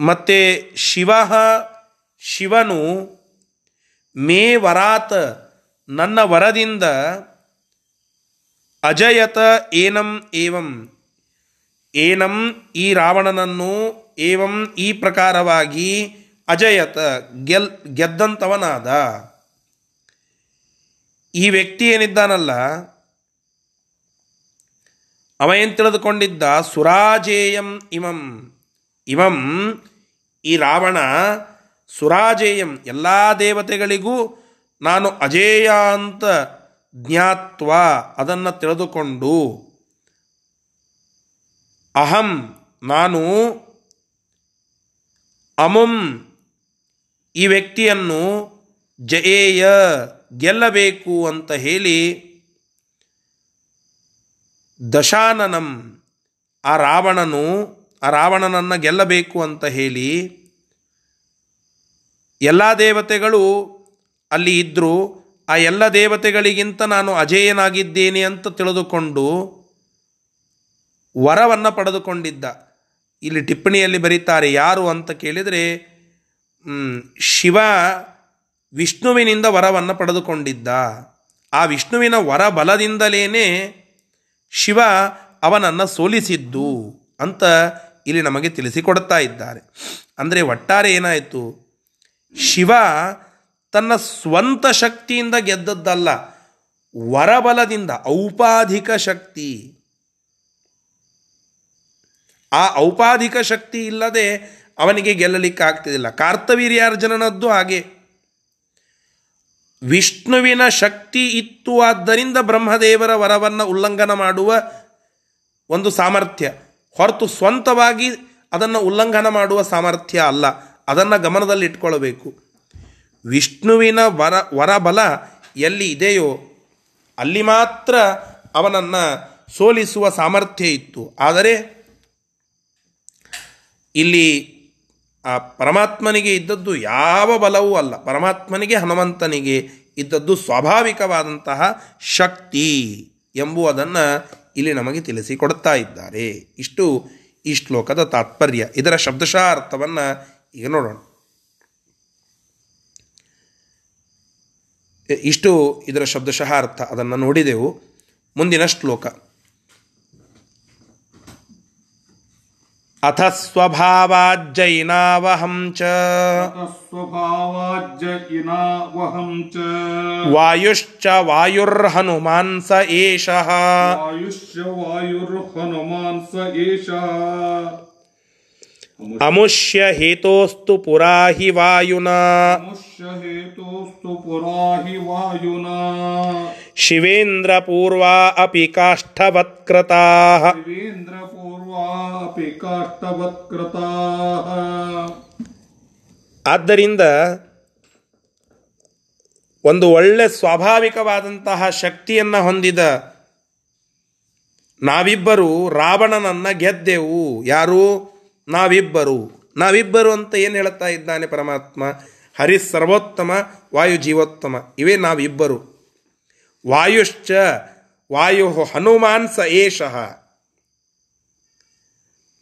ಮತ್ತು ಶಿವ ಶಿವನು, ಮೇ ವರಾತ್, ನನ್ನ ವರದಿಂದ ಅಜಯತ ಏನಂ ಏವಂ. ಏನಂ ಈ ರಾವಣನನ್ನು ಏವಂ ಈ ಪ್ರಕಾರವಾಗಿ ಅಜಯತ ಗೆಲ್ ಗೆದ್ದಂಥವನಾದ ಈ ವ್ಯಕ್ತಿ ಏನಿದ್ದಾನಲ್ಲ? ಅವ ಏನು ತಿಳಿದುಕೊಂಡಿದ್ದ? ಸುರಾಜೇಯಂ ಇಮಂ. ಇವಂ ಈ ರಾವಣ ಸುರಾಜೇಯಂ ಎಲ್ಲ ದೇವತೆಗಳಿಗೂ ನಾನು ಅಜೇಯ ಅಂತ ಜ್ಞಾತ್ವ, ಅದನ್ನು ತಿಳಿದುಕೊಂಡು ಅಹಂ, ನಾನು, ಅಮುಂ, ಈ ವ್ಯಕ್ತಿಯನ್ನು ಜಯೇಯ, ಗೆಲ್ಲಬೇಕು ಅಂತ ಹೇಳಿ ದಶಾನನಂ, ಆ ರಾವಣನು, ಆ ರಾವಣನನ್ನು ಗೆಲ್ಲಬೇಕು ಅಂತ ಹೇಳಿ ಎಲ್ಲ ದೇವತೆಗಳು ಅಲ್ಲಿ ಇದ್ದರು ಆ ಎಲ್ಲ ದೇವತೆಗಳಿಗಿಂತ ನಾನು ಅಜೇಯನಾಗಿದ್ದೇನೆ ಅಂತ ತಿಳಿದುಕೊಂಡು ವರವನ್ನು ಪಡೆದುಕೊಂಡಿದ್ದ. ಇಲ್ಲಿ ಟಿಪ್ಪಣಿಯಲ್ಲಿ ಬರೀತಾರೆ ಯಾರು ಅಂತ ಕೇಳಿದರೆ ಶಿವ ವಿಷ್ಣುವಿನಿಂದ ವರವನ್ನು ಪಡೆದುಕೊಂಡಿದ್ದ. ಆ ವಿಷ್ಣುವಿನ ವರ ಬಲದಿಂದಲೇ ಶಿವ ಅವನನ್ನು ಸೋಲಿಸಿದ್ದು ಅಂತ ಇಲ್ಲಿ ನಮಗೆ ತಿಳಿಸಿಕೊಡ್ತಾ ಇದ್ದಾರೆ. ಅಂದರೆ ಒಟ್ಟಾರೆ ಏನಾಯಿತು? ಶಿವ ತನ್ನ ಸ್ವಂತ ಶಕ್ತಿಯಿಂದ ಗೆದ್ದದ್ದಲ್ಲ, ವರಬಲದಿಂದ, ಔಪಾಧಿಕ ಶಕ್ತಿ. ಆ ಔಪಾಧಿಕ ಶಕ್ತಿ ಇಲ್ಲದೆ ಅವನಿಗೆ ಗೆಲ್ಲಲಿಕ್ಕೆ ಆಗ್ತಿದ್ದಿಲ್ಲ ಕಾರ್ತವೀರ್ಯಾರ್ಜುನನದ್ದು ಹಾಗೆ. ವಿಷ್ಣುವಿನ ಶಕ್ತಿ ಇತ್ತು ಆದ್ದರಿಂದ ಬ್ರಹ್ಮದೇವರ ವರವನ್ನು ಉಲ್ಲಂಘನ ಮಾಡುವ ಒಂದು ಸಾಮರ್ಥ್ಯ. ಹೊರತು ಸ್ವಂತವಾಗಿ ಅದನ್ನು ಉಲ್ಲಂಘನ ಮಾಡುವ ಸಾಮರ್ಥ್ಯ ಅಲ್ಲ. ಅದನ್ನು ಗಮನದಲ್ಲಿ ಇಟ್ಕೊಳ್ಬೇಕು ವಿಷ್ಣುವಿನ ವರ, ವರಬಲ ಎಲ್ಲಿ ಇದೆಯೋ ಅಲ್ಲಿ ಮಾತ್ರ ಅವನನ್ನು ಸೋಲಿಸುವ ಸಾಮರ್ಥ್ಯ ಇತ್ತು. ಆದರೆ ಇಲ್ಲಿ ಆ ಪರಮಾತ್ಮನಿಗೆ ಇದ್ದದ್ದು ಯಾವ ಬಲವೂ ಅಲ್ಲ. ಪರಮಾತ್ಮನಿಗೆ, ಹನುಮಂತನಿಗೆ ಇದ್ದದ್ದು ಸ್ವಾಭಾವಿಕವಾದಂತಹ ಶಕ್ತಿ ಎಂಬುವುದನ್ನು ಇಲ್ಲಿ ನಮಗೆ ತಿಳಿಸಿಕೊಡ್ತಾ ಇದ್ದಾರೆ. ಇಷ್ಟು ಈ ಶ್ಲೋಕದ ತಾತ್ಪರ್ಯ. ಇದರ ಶಬ್ದಶಃ ಅರ್ಥವನ್ನು ಈಗ ನೋಡೋಣ. ಇಷ್ಟು ಇದರ ಶಬ್ದಶಃ ಅರ್ಥ. ಅದನ್ನು ನೋಡಿದೆವು. ಮುಂದಿನ ಶ್ಲೋಕ. ಅಥ ಸ್ವಭಾವಾಜ್ಜೈನಾವಹಂ ಚ. ಸ್ವಭಾವಾಜ್ಜಯಿನಾವಹಂ ಚ. ವಾಯುಶ್ಚ ವಾಯುರ್ಹನುಮಾನ್ ಸ ಏಷ. ವಾಯುಶ್ಚ ವಾಯುರ್ಹನುಮಾನ್ ಸ ಏಷ. ಅಮುಷ್ಯ ಹೇತೋಸ್ತು ಪುರಾಹಿ ವಾಯುನ. ಶಿವೇಂದ್ರ ಪೂರ್ವಾ ಅಪಿ ಕಾಷ್ಠವತ್ಕೃತಾ. ಶಿವೇಂದ್ರ ಪೂರ್ವಾ ಅಪಿ ಆದ್ದರಿಂದ ಒಂದು ಒಳ್ಳೆ ಸ್ವಾಭಾವಿಕವಾದಂತಹ ಶಕ್ತಿಯನ್ನು ಹೊಂದಿದ ನಾವಿಬ್ಬರು ರಾವಣನನ್ನು ಗೆದ್ದೆವು. ಯಾರು? ನಾವಿಬ್ಬರು. ನಾವಿಬ್ಬರು ಅಂತ ಏನು ಹೇಳ್ತಾ ಇದ್ದಾನೆ ಪರಮಾತ್ಮ? ಹರಿ ಸರ್ವೋತ್ತಮ, ವಾಯು ಜೀವೋತ್ತಮ. ಇವೇ ನಾವಿಬ್ಬರು. ವಾಯುಶ್ಚ ವಾಯು ಹನುಮಾನ್ ಸ ಏಷಃ.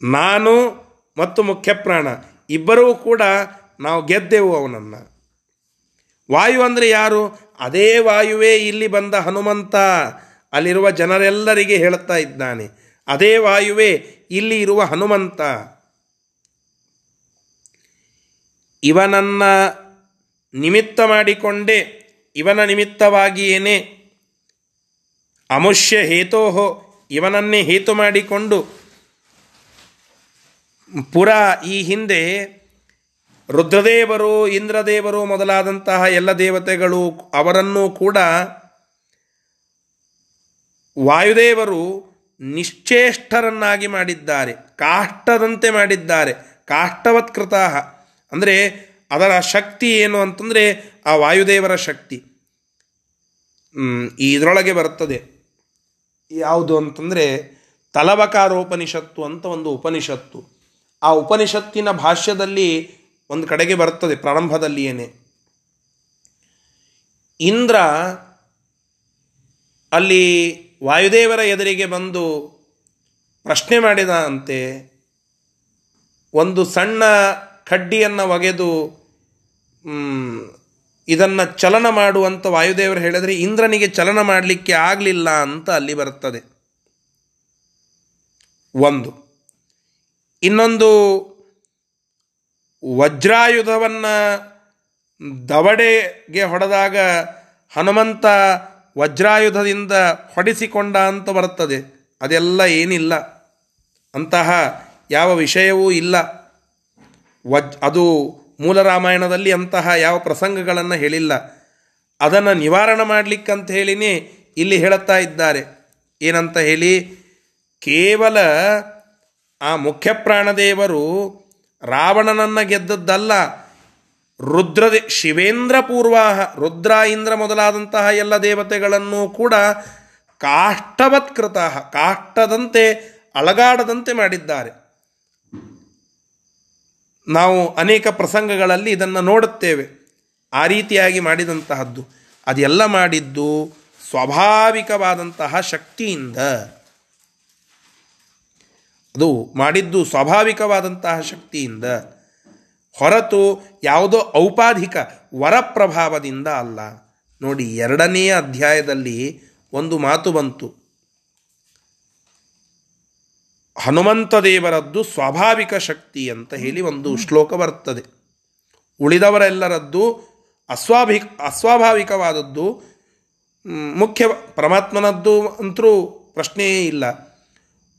ನಾನು ಮತ್ತು ಮುಖ್ಯಪ್ರಾಣ ಇಬ್ಬರೂ ಕೂಡ ನಾವು ಗೆದ್ದೆವು ಅವನನ್ನು. ವಾಯು ಅಂದರೆ ಯಾರು? ಅದೇ ವಾಯುವೇ ಇಲ್ಲಿ ಬಂದ ಹನುಮಂತ. ಅಲ್ಲಿರುವ ಜನರೆಲ್ಲರಿಗೆ ಹೇಳುತ್ತಾ ಇದ್ದಾನೆ. ಅದೇ ವಾಯುವೇ ಇಲ್ಲಿ ಇರುವ ಹನುಮಂತ. ಇವನನ್ನ ನಿಮಿತ್ತ ಮಾಡಿಕೊಂಡೇ, ಇವನ ನಿಮಿತ್ತವಾಗಿಯೇನೆ ಅಮುಷ್ಯ ಹೇತೋಹೋ, ಇವನನ್ನೇ ಹೇತು ಮಾಡಿಕೊಂಡು ಪುರ ಈ ಹಿಂದೆ ರುದ್ರದೇವರು, ಇಂದ್ರದೇವರು ಮೊದಲಾದಂತಹ ಎಲ್ಲ ದೇವತೆಗಳು ಅವರನ್ನೂ ಕೂಡ ವಾಯುದೇವರು ನಿಶ್ಚೇಷ್ಟರನ್ನಾಗಿ ಮಾಡಿದ್ದಾರೆ, ಕಾಷ್ಟದಂತೆ ಮಾಡಿದ್ದಾರೆ ಕಾಷ್ಟವತ್ಕೃತ ಅಂದರೆ ಅದರ ಶಕ್ತಿ ಏನು ಅಂತಂದರೆ ಆ ವಾಯುದೇವರ ಶಕ್ತಿ. ಇದರೊಳಗೆ ಬರುತ್ತದೆ. ಯಾವುದು ಅಂತಂದರೆ ತಲವಕಾರೋಪನಿಷತ್ತು ಅಂತ ಒಂದು ಉಪನಿಷತ್ತು. ಆ ಉಪನಿಷತ್ತಿನ ಭಾಷ್ಯದಲ್ಲಿ ಒಂದು ಕಡೆಗೆ ಬರ್ತದೆ ಪ್ರಾರಂಭದಲ್ಲಿಯೇನೆ. ಇಂದ್ರ ಅಲ್ಲಿ ವಾಯುದೇವರ ಎದುರಿಗೆ ಬಂದು ಪ್ರಶ್ನೆ ಮಾಡಿದ ಅಂತೆ, ಒಂದು ಸಣ್ಣ ಕಡ್ಡಿಯನ್ನು ಒಗೆದು ಇದನ್ನು ಚಲನ ಮಾಡುವಂಥ ವಾಯುದೇವರು ಹೇಳಿದರೆ ಇಂದ್ರನಿಗೆ ಚಲನ ಮಾಡಲಿಕ್ಕೆ ಆಗಲಿಲ್ಲ ಅಂತ ಅಲ್ಲಿ ಬರುತ್ತದೆ ಒಂದು. ಇನ್ನೊಂದು, ವಜ್ರಾಯುಧವನ್ನು ದವಡೆಗೆ ಹೊಡೆದಾಗ ಹನುಮಂತ ವಜ್ರಾಯುಧದಿಂದ ಹೊಡೆಸಿಕೊಂಡ ಅಂತ ಬರುತ್ತದೆ ಅದೆಲ್ಲ ಏನಿಲ್ಲ. ಅಂತಹ ಯಾವ ವಿಷಯವೂ ಇಲ್ಲ. ವಜ್ ಅದು ಮೂಲ ರಾಮಾಯಣದಲ್ಲಿ ಅಂತಹ ಯಾವ ಪ್ರಸಂಗಗಳನ್ನು ಹೇಳಿಲ್ಲ. ಅದನ್ನು ನಿವಾರಣೆ ಮಾಡಲಿಕ್ಕಂತ ಹೇಳಿನೇ ಇಲ್ಲಿ ಹೇಳುತ್ತಾ ಇದ್ದಾರೆ. ಏನಂತ ಹೇಳಿ, ಕೇವಲ ಆ ಮುಖ್ಯ ಪ್ರಾಣದೇವರು ರಾವಣನನ್ನು ಗೆದ್ದದ್ದಲ್ಲ, ರುದ್ರದೇ ಶಿವೇಂದ್ರ ಪೂರ್ವಾಹ, ರುದ್ರ, ಇಂದ್ರ ಮೊದಲಾದಂತಹ ಎಲ್ಲ ದೇವತೆಗಳನ್ನು ಕೂಡ ಕಾಷ್ಟವತ್ಕೃತ ಕಾಷ್ಟದಂತೆ ಅಳಗಾಡದಂತೆ ಮಾಡಿದ್ದಾರೆ. ನಾವು ಅನೇಕ ಪ್ರಸಂಗಗಳಲ್ಲಿ ಇದನ್ನು ನೋಡುತ್ತೇವೆ. ಆ ರೀತಿಯಾಗಿ ಮಾಡಿದಂತಹದ್ದು. ಅದೆಲ್ಲ ಮಾಡಿದ್ದು ಸ್ವಾಭಾವಿಕವಾದಂತಹ ಶಕ್ತಿಯಿಂದ. ಅದು ಮಾಡಿದ್ದು ಸ್ವಾಭಾವಿಕವಾದಂತಹ ಶಕ್ತಿಯಿಂದ. ಹೊರತು ಯಾವುದೋ ಔಪಾಧಿಕ ವರಪ್ರಭಾವದಿಂದ ಅಲ್ಲ. ನೋಡಿ, ಎರಡನೆಯ ಅಧ್ಯಾಯದಲ್ಲಿ ಒಂದು ಮಾತು ಬಂತು. ಹನುಮಂತ ದೇವರದ್ದು ಸ್ವಾಭಾವಿಕ ಶಕ್ತಿ ಅಂತ ಹೇಳಿ ಒಂದು ಶ್ಲೋಕ ಬರ್ತದೆ. ಉಳಿದವರೆಲ್ಲರದ್ದು ಅಸ್ವಾಭಿ, ಅಸ್ವಾಭಾವಿಕವಾದದ್ದು ಮುಖ್ಯ ಪರಮಾತ್ಮನದ್ದು ಅಂತರೂ ಪ್ರಶ್ನೆಯೇ ಇಲ್ಲ.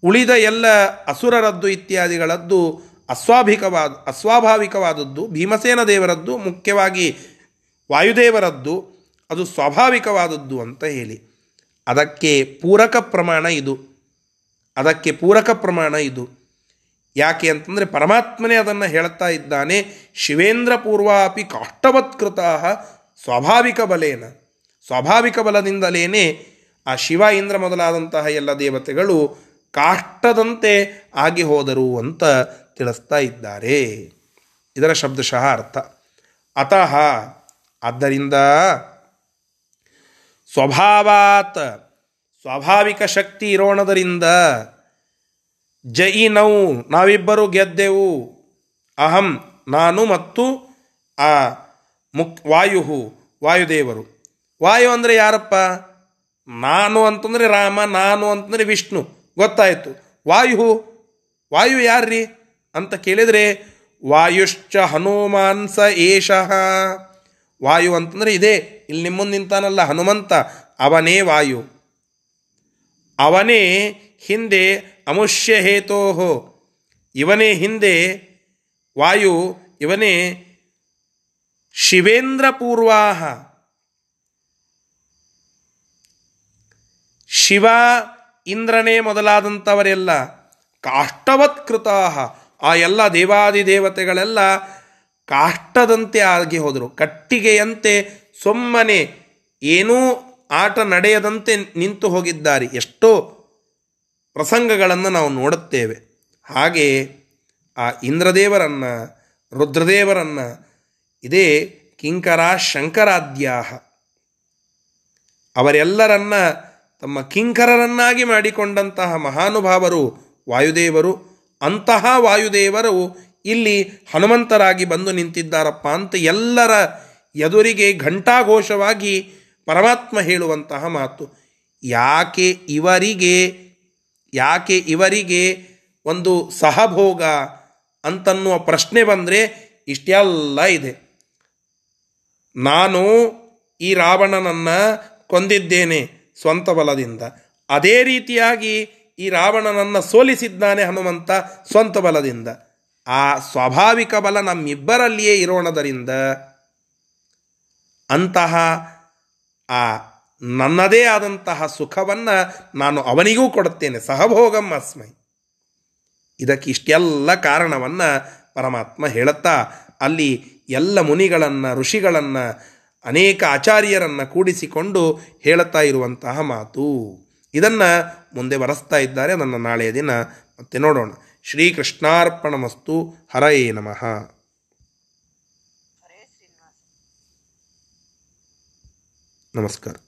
ಉಳಿದ ಎಲ್ಲ ಅಸುರರದ್ದು ಇತ್ಯಾದಿಗಳದ್ದು ಅಸ್ವಾಭಿಕವಾದ, ಅಸ್ವಾಭಾವಿಕವಾದದ್ದು, ಭೀಮಸೇನ ದೇವರದ್ದು ಮುಖ್ಯವಾಗಿ ವಾಯುದೇವರದ್ದು, ಅದು ಸ್ವಾಭಾವಿಕವಾದದ್ದು ಅಂತ ಹೇಳಿ. ಅದಕ್ಕೆ ಪೂರಕ ಪ್ರಮಾಣ ಇದು. ಅದಕ್ಕೆ ಪೂರಕ ಪ್ರಮಾಣ ಇದು. ಯಾಕೆ ಅಂತಂದರೆ ಪರಮಾತ್ಮನೇ ಅದನ್ನು ಹೇಳ್ತಾ ಇದ್ದಾನೆ, ಶಿವೇಂದ್ರ ಪೂರ್ವಾಪಿ ಕಾಷ್ಟವತ್ಕೃತ ಸ್ವಾಭಾವಿಕ ಬಲೇನ. ಸ್ವಾಭಾವಿಕ ಬಲದಿಂದಲೇ ಆ ಶಿವ ಇಂದ್ರ ಮೊದಲಾದಂತಹ ಎಲ್ಲ ದೇವತೆಗಳು ಕಾಷ್ಟದಂತೆ ಆಗಿ ಹೋದರು ಅಂತ ತಿಳಿಸ್ತಾ ಇದ್ದಾರೆ. ಇದರ ಶಬ್ದಶಃ ಅರ್ಥ. ಅತಃ, ಆದ್ದರಿಂದ ಸ್ವಭಾವಾತ್ ಸ್ವಾಭಾವಿಕ ಶಕ್ತಿ ಇರೋಣದರಿಂದ ಜಯಿ ನೌ ನಾವಿಬ್ಬರು ಗೆದ್ದೆವು. ಅಹಂ, ನಾನು ಮತ್ತು ಆ ಮುಕ್ ವಾಯು ವಾಯುದೇವರು. ವಾಯು ಅಂದರೆ ಯಾರಪ್ಪ? ನಾನು ಅಂತಂದರೆ ರಾಮ, ನಾನು ಅಂತಂದರೆ ವಿಷ್ಣು. ಗೊತ್ತಾಯಿತು. ವಾಯು ವಾಯು ಯಾರ್ರಿ? ಅಂತ ಕೇಳಿದರೆ, ವಾಯುಶ್ಚ ಹನುಮಾನ್ಸ ಏಷಃ. ವಾಯು ಅಂತಂದರೆ ಇದೇ. ಇಲ್ಲಿ ನಿಮ್ಮ ನಿಂತಾನಲ್ಲ, ಹನುಮಂತ. ಅವನೇ ವಾಯು. ಅವನೇ ಹಿಂದೆ ಅಮುಷ್ಯ ಹೇತೋಹೋ. ಇವನೇ ಹಿಂದೆ ವಾಯು, ಇವನೇ ಶಿವೇಂದ್ರ ಪೂರ್ವಾಹ ಶಿವ ಇಂದ್ರನೇ ಮೊದಲಾದಂಥವರೆಲ್ಲ ಕಾಷ್ಟವತ್ಕೃತ ಆ ಎಲ್ಲ ದೇವಾದಿ ದೇವತೆಗಳೆಲ್ಲ ಕಾಷ್ಟದಂತೆ ಆಗಿ ಹೋದರು. ಕಟ್ಟಿಗೆಯಂತೆ ಸೊಮ್ಮನೆ ಏನೂ ಆಟ ನಡೆಯದಂತೆ ನಿಂತು ಹೋಗಿದ್ದಾರೆ. ಎಷ್ಟೋ ಪ್ರಸಂಗಗಳನ್ನು ನಾವು ನೋಡುತ್ತೇವೆ. ಹಾಗೆ ಆ ಇಂದ್ರದೇವರನ್ನು, ರುದ್ರದೇವರನ್ನು, ಇದೇ ಕಿಂಕರ ಶಂಕರಾದ್ಯಾಹ ಅವರೆಲ್ಲರನ್ನ ತಮ್ಮ ಕಿಂಕರರನ್ನಾಗಿ ಮಾಡಿಕೊಂಡಂತಹ ಮಹಾನುಭಾವರು ವಾಯುದೇವರು, ಅಂತಹ ವಾಯುದೇವರು ಇಲ್ಲಿ ಹನುಮಂತರಾಗಿ ಬಂದು ನಿಂತಿದ್ದಾರಪ್ಪ ಅಂತ ಎಲ್ಲರ ಎದುರಿಗೆ ಘಂಟಾಘೋಷವಾಗಿ ಪರಮಾತ್ಮ ಹೇಳುವಂತಹ ಮಾತು. ಯಾಕೆ ಇವರಿಗೆ ಯಾಕೆ ಇವರಿಗೆ ಒಂದು ಸಹಭೋಗ ಅಂತನ್ನುವ ಪ್ರಶ್ನೆ ಬಂದರೆ ಇಷ್ಟೆಲ್ಲ ಇದೆ. ನಾನು ಈ ರಾವಣನನ್ನು ಕೊಂದಿದ್ದೇನೆ ಸ್ವಂತ ಬಲದಿಂದ. ಅದೇ ರೀತಿಯಾಗಿ ಈ ರಾವಣನನ್ನು ಸೋಲಿಸಿದ್ದಾನೆ ಹನುಮಂತ ಸ್ವಂತ ಬಲದಿಂದ. ಆ ಸ್ವಾಭಾವಿಕ ಬಲ ನಮ್ಮಿಬ್ಬರಲ್ಲಿಯೇ ಇರೋಣದರಿಂದ ಅಂತಹ ಆ ನನ್ನದೇ ಆದಂತಹ ಸುಖವನ್ನು ನಾನು ಅವನಿಗೂ ಕೊಡುತ್ತೇನೆ. ಸಹಭೋಗಂ ಅಸ್ಮೈ. ಇದಕ್ಕೆ ಇಷ್ಟೆಲ್ಲ ಕಾರಣವನ್ನು ಪರಮಾತ್ಮ ಹೇಳುತ್ತಾ, ಅಲ್ಲಿ ಎಲ್ಲ ಮುನಿಗಳನ್ನು, ಋಷಿಗಳನ್ನು, ಅನೇಕ ಆಚಾರ್ಯರನ್ನು ಕೂಡಿಸಿಕೊಂಡು ಹೇಳುತ್ತಾ ಇರುವಂತಹ ಮಾತು. ಇದನ್ನು ಮುಂದೆ ಬರೆಸ್ತಾ ಇದ್ದಾರೆ. ನನ್ನ ನಾಳೆಯ ದಿನ ಮತ್ತೆ ನೋಡೋಣ. ಶ್ರೀಕೃಷ್ಣಾರ್ಪಣಮಸ್ತು. ಹರಯೇ ನಮಃ. नमस्कार